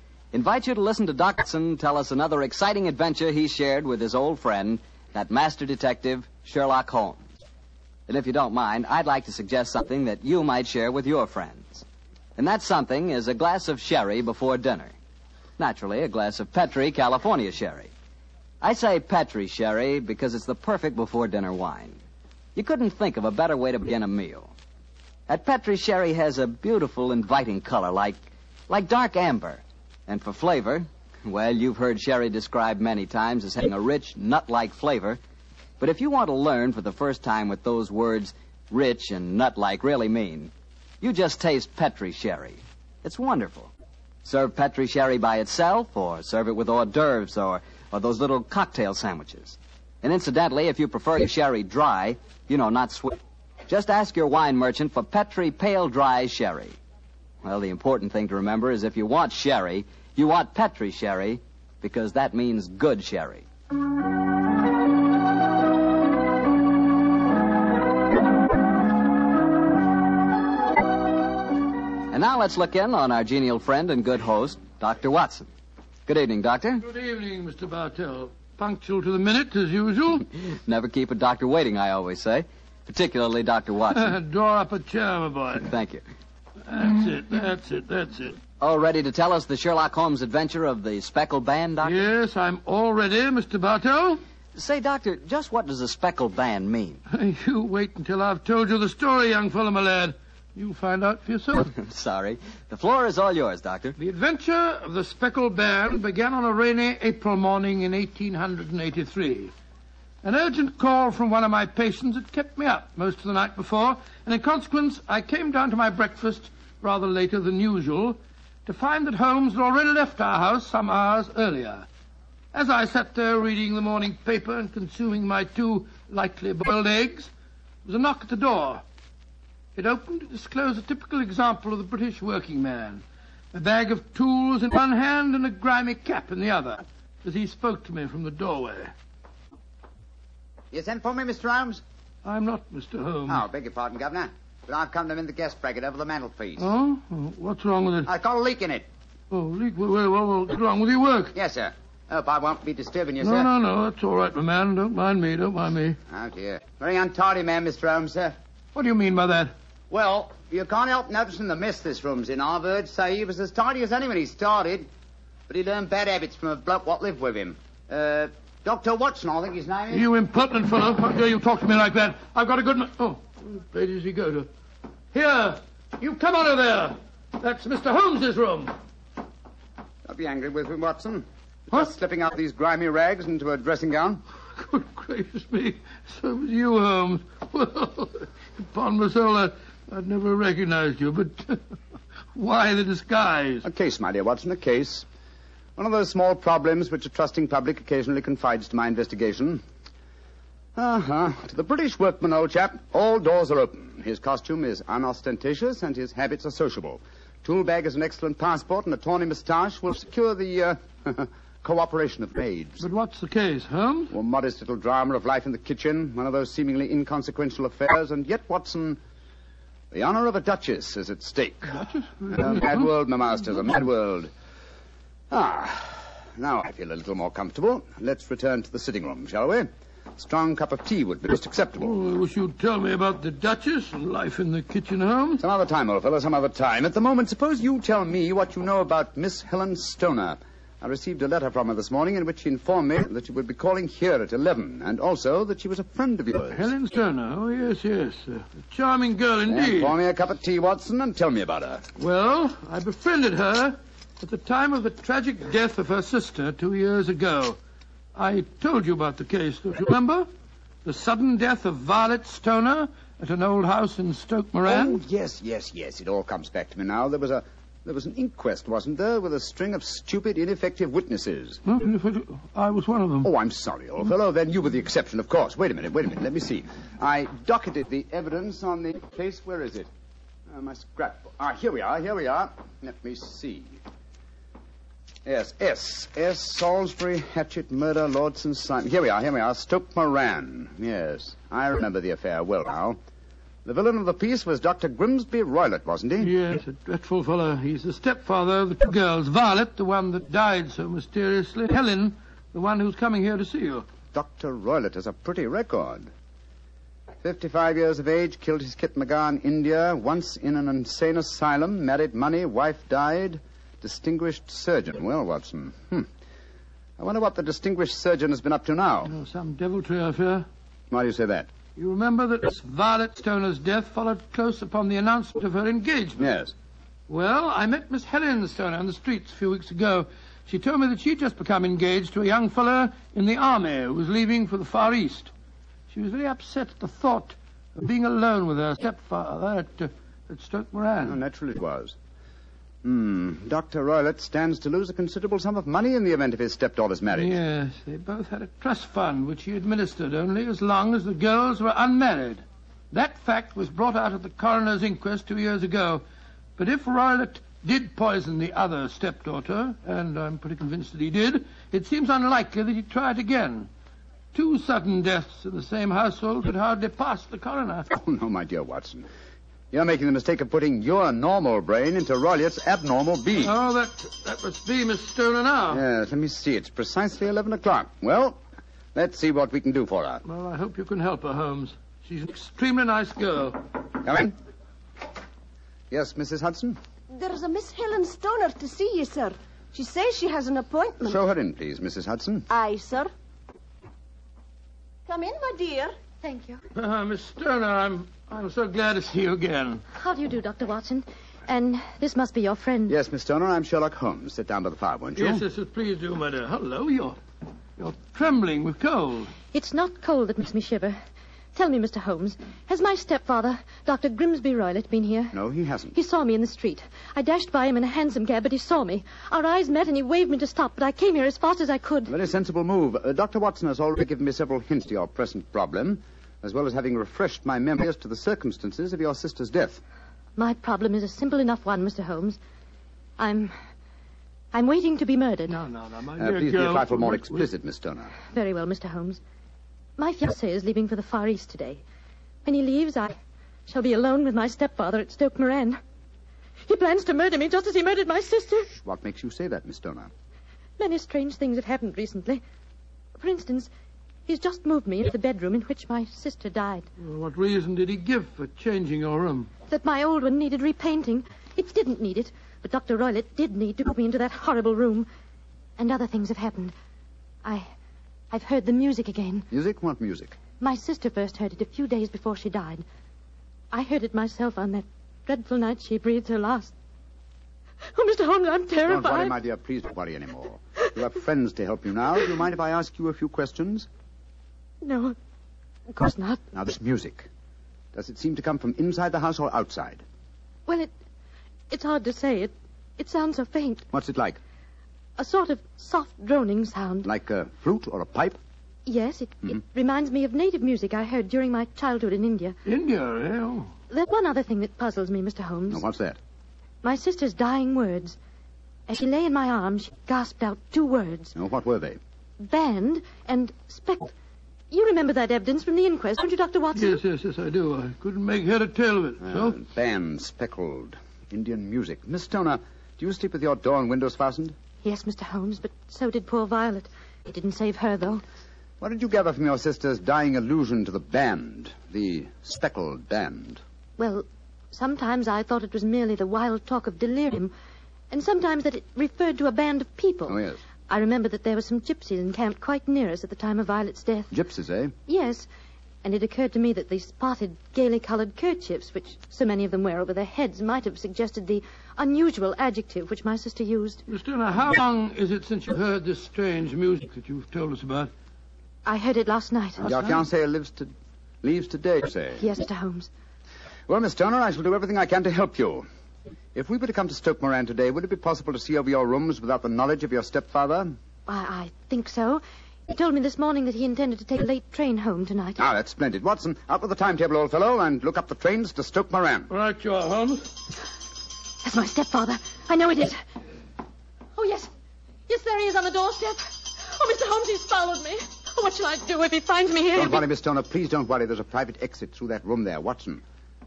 invites you to listen to Dodson tell us another exciting adventure he shared with his old friend, that master detective, Sherlock Holmes. And if you don't mind, I'd like to suggest something that you might share with your friends. And that something is a glass of sherry before dinner. Naturally, a glass of Petri California sherry. I say Petri sherry because it's the perfect before dinner wine. You couldn't think of a better way to begin a meal. That Petri sherry has a beautiful, inviting color like, like dark amber And for flavor, well, you've heard sherry described many times as having a rich, nut-like flavor. But if you want to learn for the first time what those words rich and nut-like really mean, you just taste Petri sherry. It's wonderful. Serve Petri sherry by itself, or serve it with hors d'oeuvres, or, or those little cocktail sandwiches. And incidentally, if you prefer your sherry dry, you know, not sweet, just ask your wine merchant for Petri Pale Dry Sherry. Well, the important thing to remember is if you want sherry, you want Petri sherry, because that means good sherry. And now let's look in on our genial friend and good host, Dr. Watson. Good evening, Doctor. Good evening, Mr. Bartell. Punctual to the minute, as usual. Never keep a doctor waiting, I always say. Particularly Dr. Watson. Draw up a chair, my boy. Thank you. That's it, that's it, that's it. All ready to tell us the Sherlock Holmes adventure of the speckled band, Doctor? Yes, I'm all ready, Mr. Bartell. Say, Doctor, just what does a speckled band mean? You wait until I've told you the story, young fellow, my lad. You'll find out for yourself. Sorry. The floor is all yours, Doctor. The adventure of the Speckled Band began on a rainy April morning in 1883. An urgent call from one of my patients had kept me up most of the night before, and in consequence, I came down to my breakfast rather later than usual to find that Holmes had already left our house some hours earlier. As I sat there reading the morning paper and consuming my two lightly boiled eggs, there was a knock at the door. It opened to disclose a typical example of the British working man. A bag of tools in one hand and a grimy cap in the other, as he spoke to me from the doorway. You sent for me, Mr. Holmes? I'm not Mr. Holmes. Oh, beg your pardon, Governor. But I've come to mend the gas bracket over the mantelpiece. Oh? Oh, What's wrong with it? I've got a leak in it. Oh, leak. Well, well, well, what's wrong with your work? Yes, sir. Hope I won't be disturbing you, No, sir. no, no. That's all right, my man. Don't mind me. Don't mind me. Oh, dear. Very untidy man, Mr. Holmes, sir. What do you mean by that? Well, you can't help noticing the mess this room's in. I've heard say he was as tidy as any when he started. But he learned bad habits from a bloke what lived with him. Uh, Dr. Watson, I think his name is. You impertinent fellow. How dare you talk to me like that? I've got a good... Ma- oh, where does he go to? Here. You come out of there. That's Mr. Holmes's room. Don't be angry with me, Watson. What? Just slipping out these grimy rags into a dressing gown. Good gracious me. So was you, Holmes. Well, upon my soul, I, I'd never recognized you, but why the disguise? A case, my dear Watson, a case. One of those small problems which a trusting public occasionally confides to my investigation. Uh-huh. To the British workman, old chap, all doors are open. His costume is unostentatious and his habits are sociable. Tool bag is an excellent passport and a tawny moustache will secure the, uh, cooperation of maids. But what's the case, Holmes? Or modest little drama of life in the kitchen, one of those seemingly inconsequential affairs, and yet, Watson, the honor of a duchess is at stake. Duchess? A mad world, my masters, a mad world. Ah, now I feel a little more comfortable. Let's return to the sitting room, shall we? A strong cup of tea would be most acceptable. Oh, I wish you'd tell me about the Duchess and life in the kitchen, Holmes. Some other time, old fellow, some other time. At the moment, suppose you tell me what you know about Miss Helen Stoner. I received a letter from her this morning in which she informed me that she would be calling here at 11, and also that she was a friend of yours. Helen Stoner. Oh, yes, yes. Uh, a charming girl indeed. pour me a cup of tea, Watson, and tell me about her. Well, I befriended her at the time of the tragic death of her sister two years ago. I told you about the case, don't you remember? The sudden death of Violet Stoner at an old house in Stoke Moran. Oh, yes, yes, yes. It all comes back to me now. There was a there was an inquest, wasn't there, with a string of stupid, ineffective witnesses. I was one of them. Oh, I'm sorry, old fellow. Then you were the exception, of course. Wait a minute, wait a minute. Let me see. I docketed the evidence on the case. Where is it? Uh, my scrapbook. Ah, here we are. Here we are. Let me see. Yes, S. S. Salisbury, Hatchet, Murder, Lordson, Simon. Here we are, here we are. Stoke Moran. Yes, I remember the affair well now. The villain of the piece was Dr. Grimsby Roylott, wasn't he? Yes, a dreadful fellow. He's the stepfather of the two girls. Violet, the one that died so mysteriously. Helen, the one who's coming here to see you. Dr. Roylott has a pretty record. 55 years of age, killed his kit in India, once in an insane asylum, married money, wife died, distinguished surgeon. Well, Watson, hmm. I wonder what the distinguished surgeon has been up to now. Oh, some deviltry, I fear. Why do you say that? You remember that Miss Violet Stoner's death followed close upon the announcement of her engagement. Yes. Well, I met Miss Helen Stoner on the streets a few weeks ago. She told me that she'd just become engaged to a young fellow in the army who was leaving for the Far East. She was very upset at the thought of being alone with her stepfather at, uh, at Stoke Moran. Oh, naturally it was. Hmm. Dr. Roylott stands to lose a considerable sum of money in the event of his stepdaughter's marriage. Yes, they both had a trust fund which he administered only as long as the girls were unmarried. That fact was brought out at the coroner's inquest two years ago. But if Roylott did poison the other stepdaughter, and I'm pretty convinced that he did, it seems unlikely that he'd try it again. Two sudden deaths in the same household could hardly pass the coroner. Oh, no, my dear Watson. You're making the mistake of putting your normal brain into Roylott's abnormal being. Oh, that that must be Miss Stoner now. Yes, let me see. It's precisely 11 o'clock. Well, let's see what we can do for her. Well, I hope you can help her, Holmes. She's an extremely nice girl. Come in. Yes, Mrs. Hudson? There's a Miss Helen Stoner to see you, sir. She says she has an appointment. Show her in, please, Mrs. Hudson. Aye, sir. Come in, my dear. Thank you. Uh, Miss Stoner, I'm I'm so glad to see you again. How do you do, Dr. Watson? And this must be your friend. Yes, Miss Stoner, I'm Sherlock Holmes. Sit down by the fire, won't you? Yes, yes, yes, please do, my dear. Hello, you're you're trembling with cold. It's not cold that makes me shiver. Tell me, Mr. Holmes, has my stepfather, Dr. Grimsby Roylott, been here? No, he hasn't. He saw me in the street. I dashed by him in a hansom cab, but he saw me. Our eyes met and he waved me to stop, but I came here as fast as I could. Very sensible move. Uh, Dr. Watson has already given me several hints to your present problem, as well as having refreshed my memory as to the circumstances of your sister's death. My problem is a simple enough one, Mr. Holmes. I'm. I'm waiting to be murdered. No, no, no, my Uh, dear please be a trifle more Wait, wait. explicit, Miss Stoner. Very well, Mr. Holmes. My fiancé is leaving for the Far East today. When he leaves, I shall be alone with my stepfather at Stoke Moran. He plans to murder me just as he murdered my sister. What makes you say that, Miss Stoner? Many strange things have happened recently. For instance, he's just moved me into the bedroom in which my sister died. Well, what reason did he give for changing your room? That my old one needed repainting. It didn't need it, but Dr. Roylott did need to put me into that horrible room. And other things have happened. I. I've heard the music again. Music? What music? My sister first heard it a few days before she died. I heard it myself on that dreadful night she breathed her last. Oh, Mr. Holmes, I'm terrified. Don't worry, my dear. Please don't worry anymore. You have friends to help you now. Do you mind if I ask you a few questions? No, of course not. Now, this music. Does it seem to come from inside the house or outside? Well, it. It's hard to say. It. It sounds so faint. What's it like? A sort of soft droning sound. Like a flute or a pipe? Yes, it, Mm-hmm. it reminds me of native music I heard during my childhood in India. India, eh? Oh. There's one other thing that puzzles me, Mr. Holmes. Now, what's that? My sister's dying words. As she lay in my arms, she gasped out two words Now, what were they? band and spec. You remember that evidence from the inquest, don't you, Dr. Watson? Yes, yes, yes, I do. I couldn't make head or tail of it. Uh, So? band, speckled, Indian music. Miss Stoner, do you sleep with your door and windows fastened? Yes, Mr. Holmes, but so did poor Violet. It didn't save her, though. What did you gather from your sister's dying allusion to the band, the speckled band? Well, sometimes I thought it was merely the wild talk of delirium, and sometimes that it referred to a band of people. Oh, yes. I remember that there were some gypsies encamped quite near us at the time of Violet's death. Gypsies, eh? Yes, and it occurred to me that the spotted, gaily colored kerchiefs, which so many of them wear over their heads, might have suggested the unusual adjective which my sister used. Miss Stoner, how long is it since you heard this strange music that you've told us about? I heard it last night. And your fiancée lives to, leaves today, you say? Yes, Mr. Holmes. Well, Miss Stoner, I shall do everything I can to help you. If we were to come to Stoke Moran today, would it be possible to see over your rooms without the knowledge of your stepfather? I, I think so. He told me this morning that he intended to take a late train home tonight. Ah, that's splendid. Watson, out with the timetable, old fellow, and look up the trains to Stoke Moran. Right you are, Holmes. That's my stepfather. I know it is. Oh, yes. Yes, there he is on the doorstep. Oh, Mr. Holmes, he's followed me. Oh, what shall I do if he finds me here? Don't worry, Miss Stoner. Please don't worry. There's a private exit through that room there. Watson,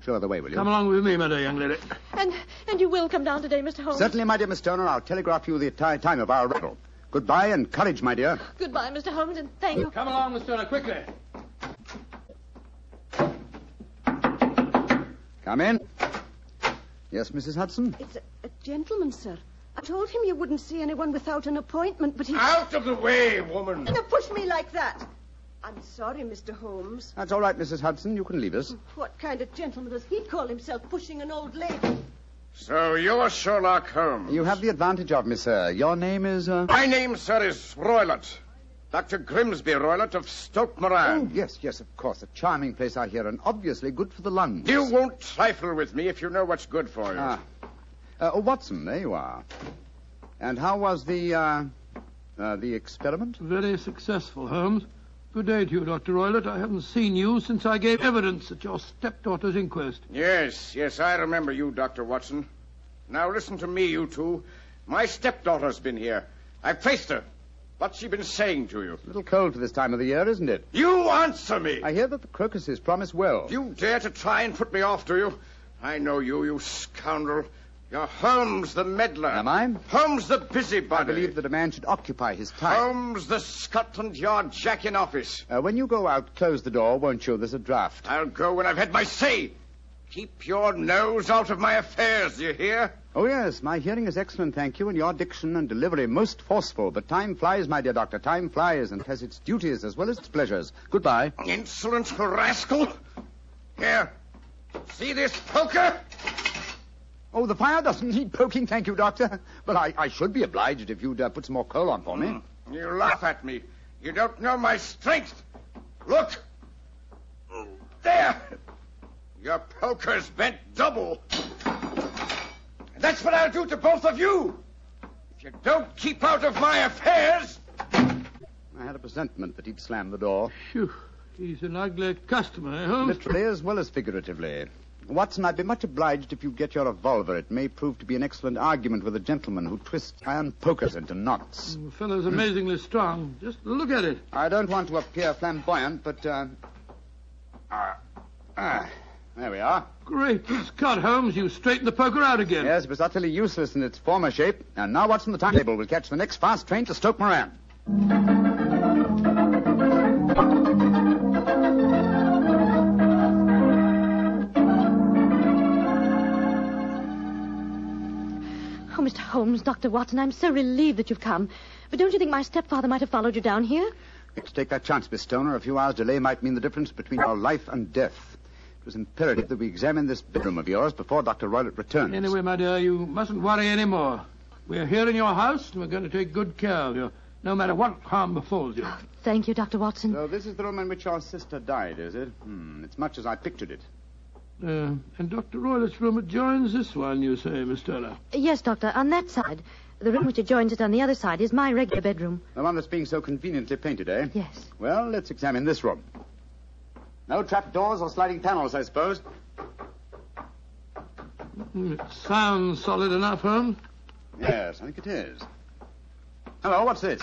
show her the way, will you? Come along with me, my dear young lady. And and you will come down today, Mr. Holmes. Certainly, my dear Miss Stoner. I'll telegraph you the ti- time of our arrival. Goodbye and courage, my dear. Goodbye, Mr. Holmes, and thank you. Come along, Miss Stoner, quickly. Come in. Yes, Mrs. Hudson? It's a, a gentleman, sir. I told him you wouldn't see anyone without an appointment, but he... Out of the way, woman. Don't push me like that. I'm sorry, Mr. Holmes. That's all right, Mrs. Hudson. You can leave us. What kind of gentleman does he call himself pushing an old lady? So you're Sherlock Holmes. You have the advantage of me, sir. Your name is. Uh... My name, sir, is Roylott. Dr. Grimsby Roylott of Stoke Moran. Oh, yes, yes, of course. A charming place, I hear, and obviously good for the lungs. You won't trifle with me if you know what's good for you. Ah. Uh, oh, Watson, there you are. And how was the, uh, uh, the experiment? Very successful, Holmes. Good day to you, Dr. Roylott. I haven't seen you since I gave evidence at your stepdaughter's inquest. Yes, yes, I remember you, Dr. Watson. Now listen to me, you two. My stepdaughter's been here. I've traced her. What's she been saying to you? A little cold for this time of the year, isn't it? You answer me! I hear that the crocuses promise well. You dare to try and put me off, do you? I know you, you scoundrel. You're Holmes the meddler. Am I? Holmes the busybody. I believe that a man should occupy his time. Holmes the Scotland Yard Jack in office. Uh, when you go out, close the door, won't you? There's a draft. I'll go when I've had my say. Keep your nose out of my affairs, do you hear? Oh, yes. My hearing is excellent, thank you, and your diction and delivery most forceful. But time flies, my dear doctor. Time flies and has its duties as well as its pleasures. Goodbye. Insolent rascal. Here. See this poker? Oh, the fire doesn't need poking, thank you, Doctor. But I, I should be obliged if you'd uh, put some more coal on for me. Mm. You laugh at me. You don't know my strength. Look. There. Your poker's bent double. And that's what I'll do to both of you. If you don't keep out of my affairs. I had a presentiment that he'd slam the door. Phew. He's an ugly customer, eh, Holmes? Literally as well as figuratively. Watson, I'd be much obliged if you'd get your revolver. It may prove to be an excellent argument with a gentleman who twists iron pokers into knots. The fellow's amazingly strong. Just look at it. I don't want to appear flamboyant, but, uh... Ah, ah, there we are. Great Scott, Holmes. You straightened the poker out again. Yes, it was utterly useless in its former shape. And now Watson, the timetable will catch the next fast train to Stoke Moran. Holmes, Dr. Watson, I'm so relieved that you've come. But don't you think my stepfather might have followed you down here? Let's take that chance, Miss Stoner. A few hours' delay might mean the difference between our life and death. It was imperative that we examine this bedroom of yours before Dr. Roylott returns. Anyway, my dear, you mustn't worry any more. We're here in your house, and we're going to take good care of you, no matter what harm befalls you. Thank you, Dr. Watson. So this is the room in which your sister died, is it? Hmm, it's much as I pictured it. Uh, and Dr. Roylott's room adjoins this one, you say, Miss Stoner? Yes, Doctor, on that side. The room which adjoins it on the other side is my regular bedroom. The one that's being so conveniently painted, eh? Yes. Well, let's examine this room. No trap doors or sliding panels, I suppose. It sounds solid enough, Holmes. Yes, I think it is. Hello, what's this?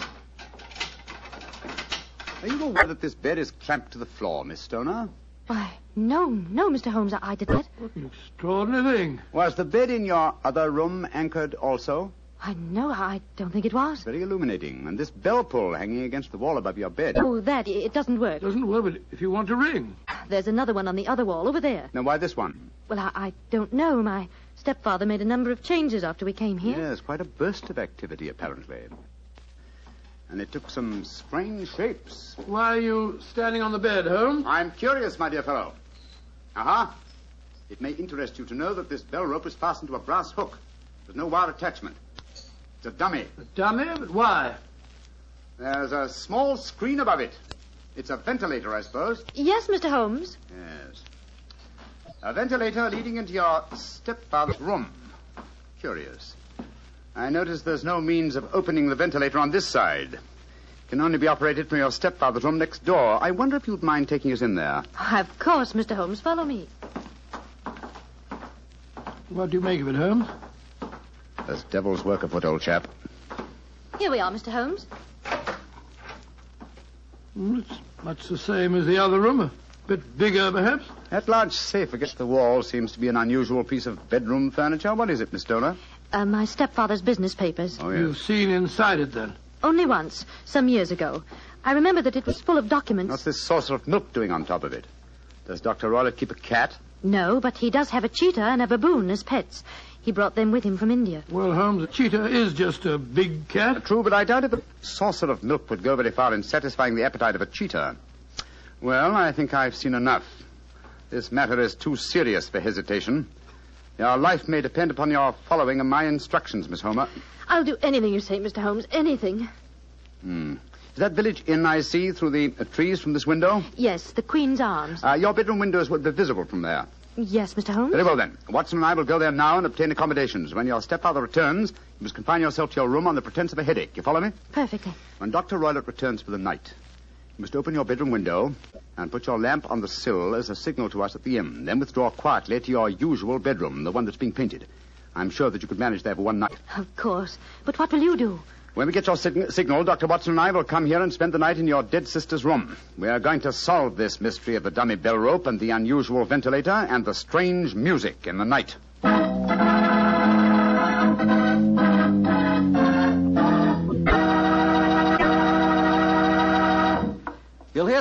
Are you aware that this bed is clamped to the floor, Miss Stoner? Why, no, no, Mr. Holmes, I, I did that. What an extraordinary thing. Was the bed in your other room anchored also? I know, I don't think it was. Very illuminating. And this bell pull hanging against the wall above your bed. Oh, that, it it doesn't work. Doesn't work, but if you want to ring. There's another one on the other wall over there. Now, why this one? Well, I, I don't know. My stepfather made a number of changes after we came here. Yes, quite a burst of activity, apparently. And it took some strange shapes. Why are you standing on the bed, Holmes? I'm curious, my dear fellow. Aha. It may interest you to know that this bell rope is fastened to a brass hook. There's no wire attachment. It's a dummy. A dummy? But why? There's a small screen above it. It's a ventilator, I suppose. Yes, Mr. Holmes. Yes. A ventilator leading into your stepfather's room. Curious. I notice there's no means of opening the ventilator on this side. It can only be operated from your stepfather's room next door. I wonder if you'd mind taking us in there. Of course, Mr. Holmes. Follow me. What do you make of it, Holmes? There's devil's work afoot, old chap. Here we are, Mr. Holmes. Mm, It's much the same as the other room. A bit bigger, perhaps. That large safe against the wall seems to be an unusual piece of bedroom furniture. What is it, Miss Stoner? Uh, my stepfather's business papers. Oh, You've seen inside it, then. Only once, some years ago. I remember that it was full of documents. What's this saucer of milk doing on top of it? Does Dr. Roylott keep a cat? No, but he does have a cheetah and a baboon as pets. He brought them with him from India. Well, Holmes, a cheetah is just a big cat. True, but I doubt if a saucer of milk would go very far in satisfying the appetite of a cheetah. Well, I think I've seen enough. This matter is too serious for hesitation. Your life may depend upon your following of my instructions, Miss Homer. I'll do anything you say, Mr. Holmes. Anything. Hmm. Is that village inn I see through the uh, trees from this window? Yes, the Queen's Arms. Uh, your bedroom windows would be visible from there. Yes, Mr. Holmes. Very well, then. Watson and I will go there now and obtain accommodations. When your stepfather returns, you must confine yourself to your room on the pretense of a headache. You follow me? Perfectly. When Dr. Roylott returns for the night, you must open your bedroom window and put your lamp on the sill as a signal to us at the inn. Then withdraw quietly to your usual bedroom, the one that's being painted. I'm sure that you could manage there for one night. Of course. But what will you do? When we get your sig- signal, Dr. Watson and I will come here and spend the night in your dead sister's room. We are going to solve this mystery of the dummy bell rope and the unusual ventilator and the strange music in the night.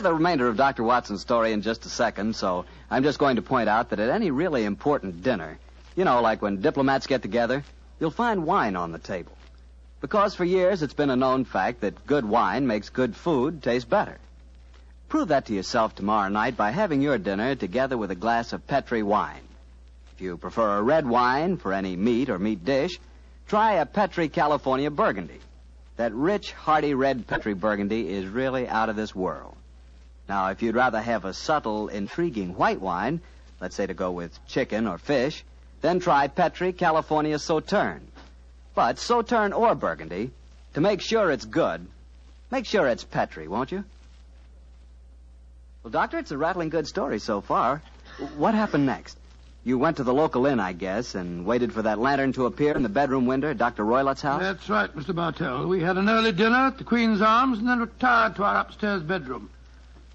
The remainder of Dr. Watson's story in just a second, so I'm just going to point out that at any really important dinner, you know, like when diplomats get together, you'll find wine on the table. Because for years it's been a known fact that good wine makes good food taste better. Prove that to yourself tomorrow night by having your dinner together with a glass of Petri wine. If you prefer a red wine for any meat or meat dish, try a Petri California Burgundy. That rich, hearty red Petri Burgundy is really out of this world. Now, if you'd rather have a subtle, intriguing white wine, let's say to go with chicken or fish, then try Petri California Sauterne. But Sauterne or Burgundy, to make sure it's good, make sure it's Petri, won't you? Well, Doctor, it's a rattling good story so far. What happened next? You went to the local inn, I guess, and waited for that lantern to appear in the bedroom window at Dr. Roylott's house? That's right, Mr. Bartell. We had an early dinner at the Queen's Arms and then retired to our upstairs bedroom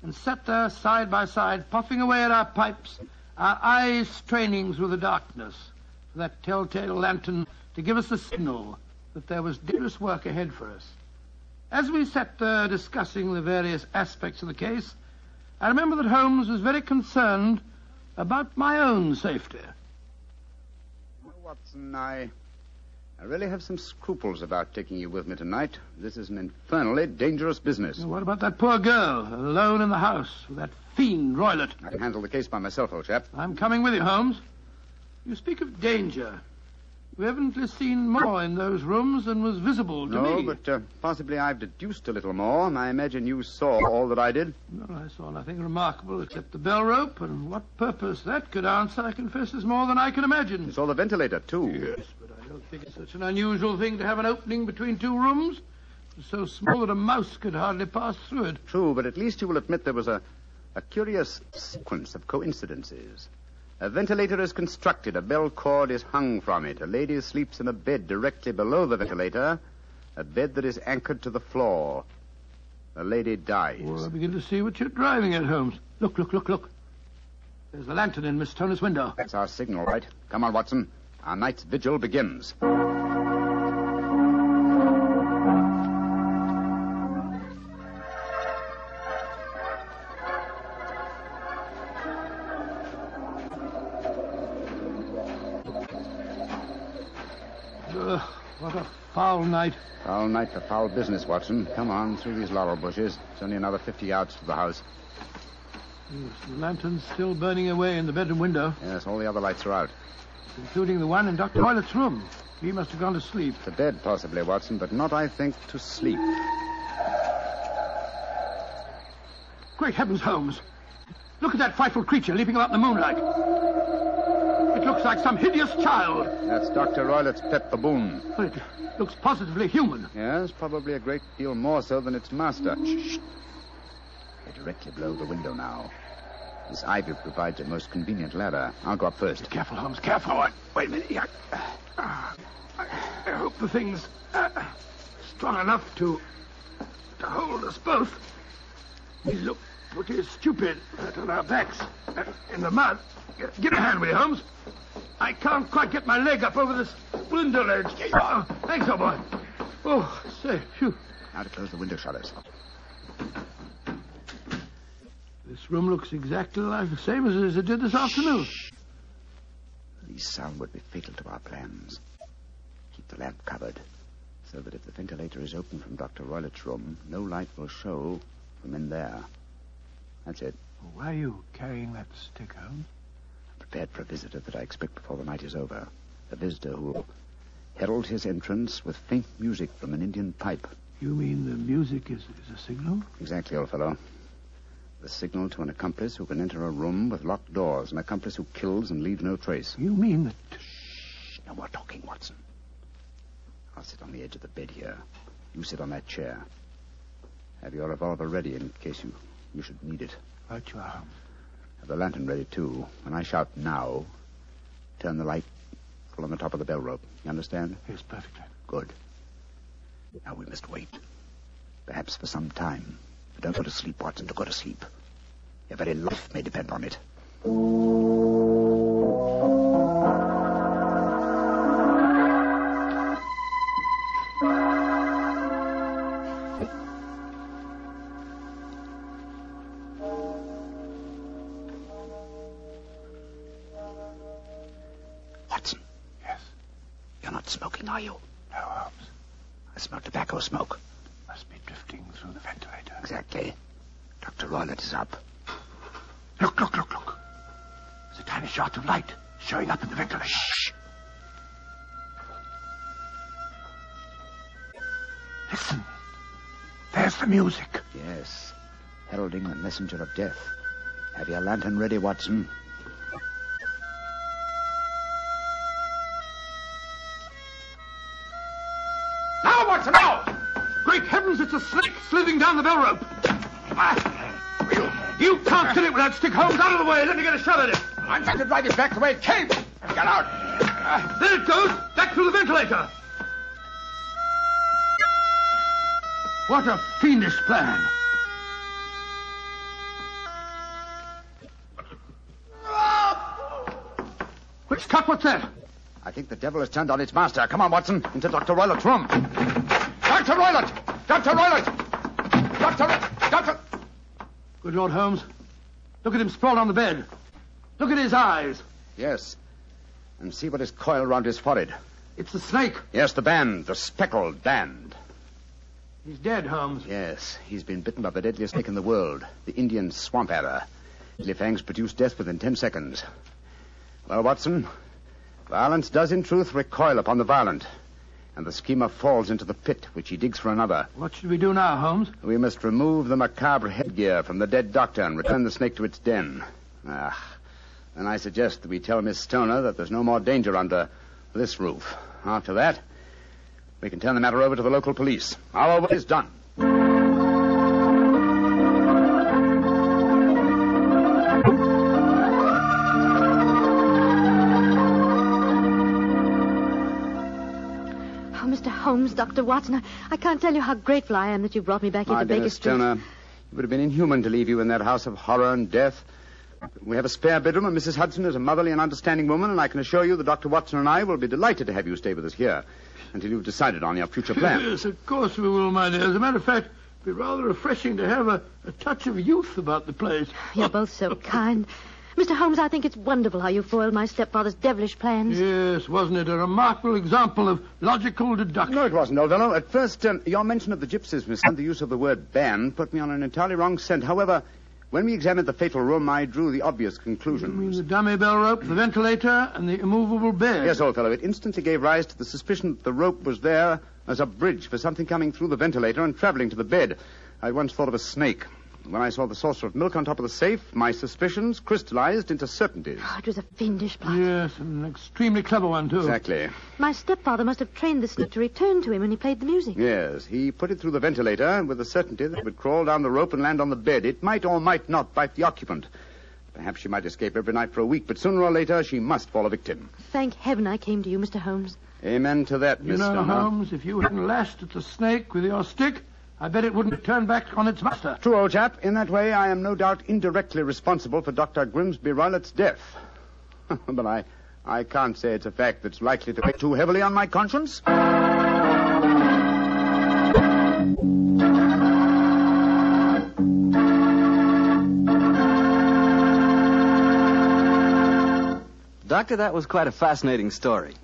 and sat there side by side, puffing away at our pipes, our eyes straining through the darkness for that telltale lantern to give us the signal that there was dangerous work ahead for us. As we sat there discussing the various aspects of the case, I remember that Holmes was very concerned about my own safety. Watson, I, I really have some scruples about taking you with me tonight. This is an infernally dangerous business. What about that poor girl, alone in the house with that fiend Roylott? I can handle the case by myself, old chap. I'm coming with you, Holmes. You speak of danger. You evidently seen more in those rooms than was visible to no, me. but uh, possibly I've deduced a little more. And I imagine you saw all that I did. No, I saw nothing remarkable except the bell rope, and what purpose that could answer, I confess, is more than I can imagine. You saw the ventilator, too. Yes, but think it's such an unusual thing to have an opening between two rooms. It's so small that a mouse could hardly pass through it. True, but at least you will admit there was a, a curious sequence of coincidences. A ventilator is constructed, a bell cord is hung from it. A lady sleeps in a bed directly below the ventilator, a bed that is anchored to the floor. The lady dies. Well, I begin to see what you're driving at, Holmes. Look, look, look, look. There's the lantern in Miss Stoner's window. That's our signal, right? Come on, Watson. Our night's vigil begins. Ugh, what a foul night. Foul night for foul business, Watson. Come on, through these laurel bushes. It's only another 50 yards to the house. Yes, the lantern's still burning away in the bedroom window, Yes, all the other lights are out. Including the one in Dr. Roylott's room. He must have gone to sleep. To bed, possibly, Watson, but not, I think, to sleep. Great heavens, Holmes. Look at that frightful creature leaping about in the moonlight. It looks like some hideous child. That's Dr. Roylott's pet baboon. But it looks positively human. Yes, probably a great deal more so than its master. Shh. They're directly below the window now. This ivy provides a most convenient ladder. I'll go up first. Careful, Holmes, careful. Wait, wait a minute. Yeah. Ah, I, I hope the thing's uh, strong enough to to hold us both. We look pretty stupid on our backs uh, in the mud. Get, get a hand with you, Holmes. I can't quite get my leg up over this window ledge. Oh, thanks, old boy. Oh, say, phew. Now to close the window shutters. This room looks exactly like the same as, it did this afternoon. These sound would be fatal to our plans. Keep the lamp covered, so that if the ventilator is open from Dr. Roylott's room, no light will show from in there. That's it. Why are you carrying that stick, Holmes? prepared for a visitor that I expect before the night is over. A visitor who will herald his entrance with faint music from an Indian pipe. You mean the music is, is a signal? Exactly, old fellow. The signal to an accomplice who can enter a room with locked doors, an accomplice who kills and leaves no trace. You mean that. Shh, no more talking, Watson. I'll sit on the edge of the bed here. You sit on that chair. Have your revolver ready in case you, you should need it. Right you are. Have the lantern ready, too. When I shout now, turn the light full on the top of the bell rope. You understand? Yes, perfectly. Good. Now we must wait. Perhaps for some time. But don't go to sleep, Watson. Don't go to sleep. Your very life may depend on it. Tiny shot of light showing up in the ventilator. Shh. Listen. There's the music. Yes. Heralding the messenger of death. Have your lantern ready, Watson. Now, Watson, now! Great heavens, it's a snake slithering down the bell rope. Ah, you, you can't kill it without stick Holmes out of the way. Let me get a shot at it. I'm going to drive it back the way it came. Get out. Ah, there it goes, back through the ventilator. What a fiendish plan. Quick, Scott, what's that? I think the devil has turned on its master. Come on, Watson, into Dr. Roylott's room. Dr. Roylott! Dr. Roylott! Dr. Ro- Dr. Good Lord, Holmes. Look at him sprawled on the bed. Look at his eyes. Yes. And see what is coiled round his forehead. It's the snake. Yes, the band, the speckled band. He's dead, Holmes. Yes, he's been bitten by the deadliest snake in the world, the Indian swamp adder. Fangs produce death within ten seconds. Well, Watson, violence does in truth recoil upon the violent, and the schemer falls into the pit which he digs for another. What should we do now, Holmes? We must remove the macabre headgear from the dead doctor and return the snake to its den. Ah, then I suggest that we tell Miss Stoner that there's no more danger under this roof. After that, we can turn the matter over to the local police. Our work is done. Oh, Mr. Holmes, Dr. Watson, I, I can't tell you how grateful I am that you brought me back here My to dear Baker Miss Street. Stoner, it would have been inhuman to leave you in that house of horror and death. We have a spare bedroom, and Mrs. Hudson is a motherly and understanding woman, and I can assure you that Dr. Watson and I will be delighted to have you stay with us here until you've decided on your future plans. Yes, of course we will, my dear. As a matter of fact, it'd be rather refreshing to have a, a touch of youth about the place. You're both so kind. Mr. Holmes, I think it's wonderful how you foiled my stepfather's devilish plans. Yes, wasn't it a remarkable example of logical deduction? No, it wasn't, old fellow. At first, um, your mention of the gypsies, Miss, and the use of the word band put me on an entirely wrong scent. However, when we examined the fatal room, I drew the obvious conclusion. You mean the dummy bell rope, the ventilator, and the immovable bed? Yes, old fellow. It instantly gave rise to the suspicion that the rope was there as a bridge for something coming through the ventilator and traveling to the bed. I once thought of a snake. When I saw the saucer of milk on top of the safe, my suspicions crystallized into certainties. Oh, it was a fiendish plot. Yes, an extremely clever one, too. Exactly. My stepfather must have trained the snake to return to him when he played the music. Yes, he put it through the ventilator with the certainty that it would crawl down the rope and land on the bed. It might or might not bite the occupant. Perhaps she might escape every night for a week, but sooner or later she must fall a victim. Thank heaven I came to you, Mr. Holmes. Amen to that, You Miss know, Holmes, if you hadn't lashed at the snake with your stick, I bet it wouldn't turn back on its master. True, old chap. In that way, I am no doubt indirectly responsible for Dr. Grimsby Roylott's death. but I, I can't say it's a fact that's likely to weigh too heavily on my conscience. Doctor, that was quite a fascinating story.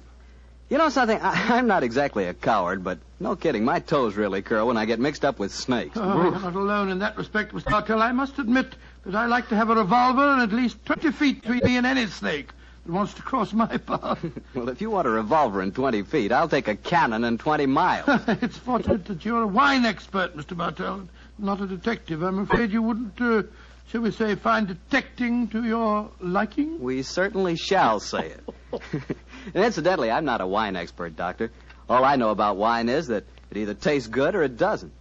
You know something? I, I'm not exactly a coward, but no kidding, my toes really curl when I get mixed up with snakes. Oh, you're not alone in that respect, Mr. Bartell. I must admit that I like to have a revolver and at least 20 feet between me and any snake. that wants to cross my path. Well, if you want a revolver in 20 feet, I'll take a cannon in 20 miles. it's fortunate that you're a wine expert, Mr. Bartell, not a detective. I'm afraid you wouldn't, uh, shall we say, find detecting to your liking. We certainly shall say it. and incidentally, I'm not a wine expert, Doctor. All I know about wine is that it either tastes good or it doesn't.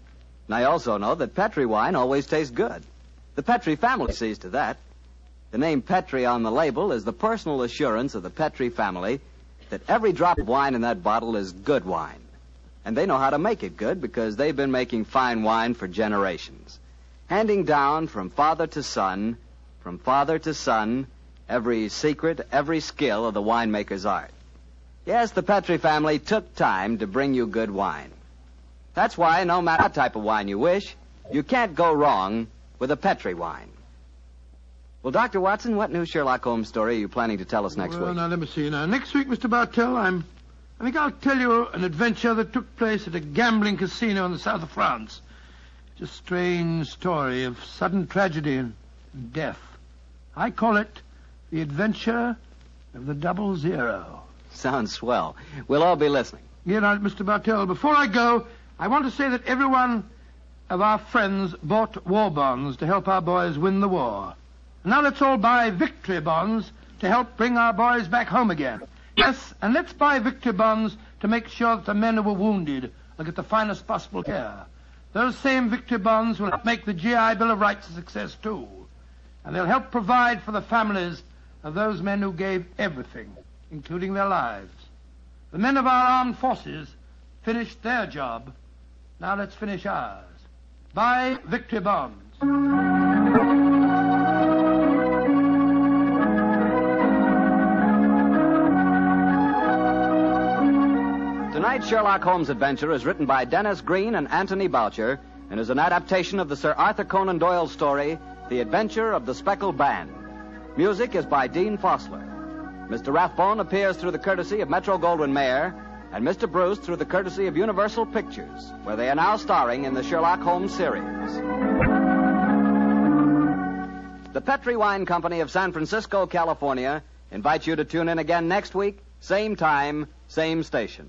And I also know that Petri wine always tastes good. The Petri family sees to that. The name Petri on the label is the personal assurance of the Petri family that every drop of wine in that bottle is good wine. And they know how to make it good because they've been making fine wine for generations. Handing down from father to son, from father to son, every secret, every skill of the winemaker's art. Yes, the Petri family took time to bring you good wine. That's why, no matter what type of wine you wish, you can't go wrong with a Petri wine. Well, Dr. Watson, what new Sherlock Holmes story are you planning to tell us next week? well, week? now let me see. Now next week, Mr. Bartell, I'm. I think I'll tell you an adventure that took place at a gambling casino in the south of France. It's a strange story of sudden tragedy and death. I call it the adventure of the double zero. Sounds swell. We'll all be listening. Yeah, now, Mr. Bartell, before I go, I want to say that everyone of our friends bought war bonds to help our boys win the war. Now let's all buy victory bonds to help bring our boys back home again. Yes, and let's buy victory bonds to make sure that the men who were wounded will get the finest possible care. Those same victory bonds will help make the GI Bill of Rights a success too. And they'll help provide for the families of those men who gave everything, including their lives. The men of our armed forces finished their job. Now let's finish ours. Buy victory bonds. Tonight's Sherlock Holmes adventure is written by Denis Green and Anthony Boucher and is an adaptation of the Sir Arthur Conan Doyle story, The Adventure of the Speckled Band. Music is by Dean Fossler. Mr. Rathbone appears through the courtesy of Metro Goldwyn Mayer, and Mr. Bruce through the courtesy of Universal Pictures, where they are now starring in the Sherlock Holmes series. The Petri Wine Company of San Francisco, California, invites you to tune in again next week, same time, same station.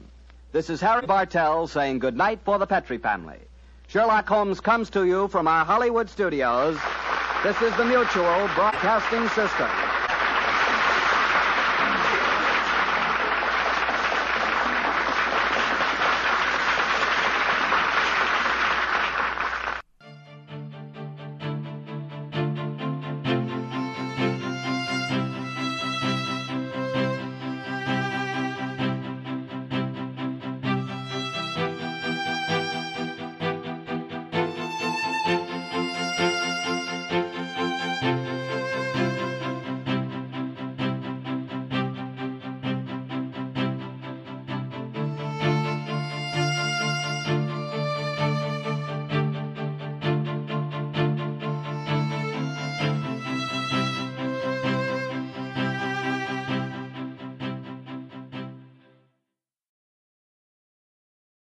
This is Harry Bartell saying good night for the Petri family. Sherlock Holmes comes to you from our Hollywood studios. This is the Mutual Broadcasting System.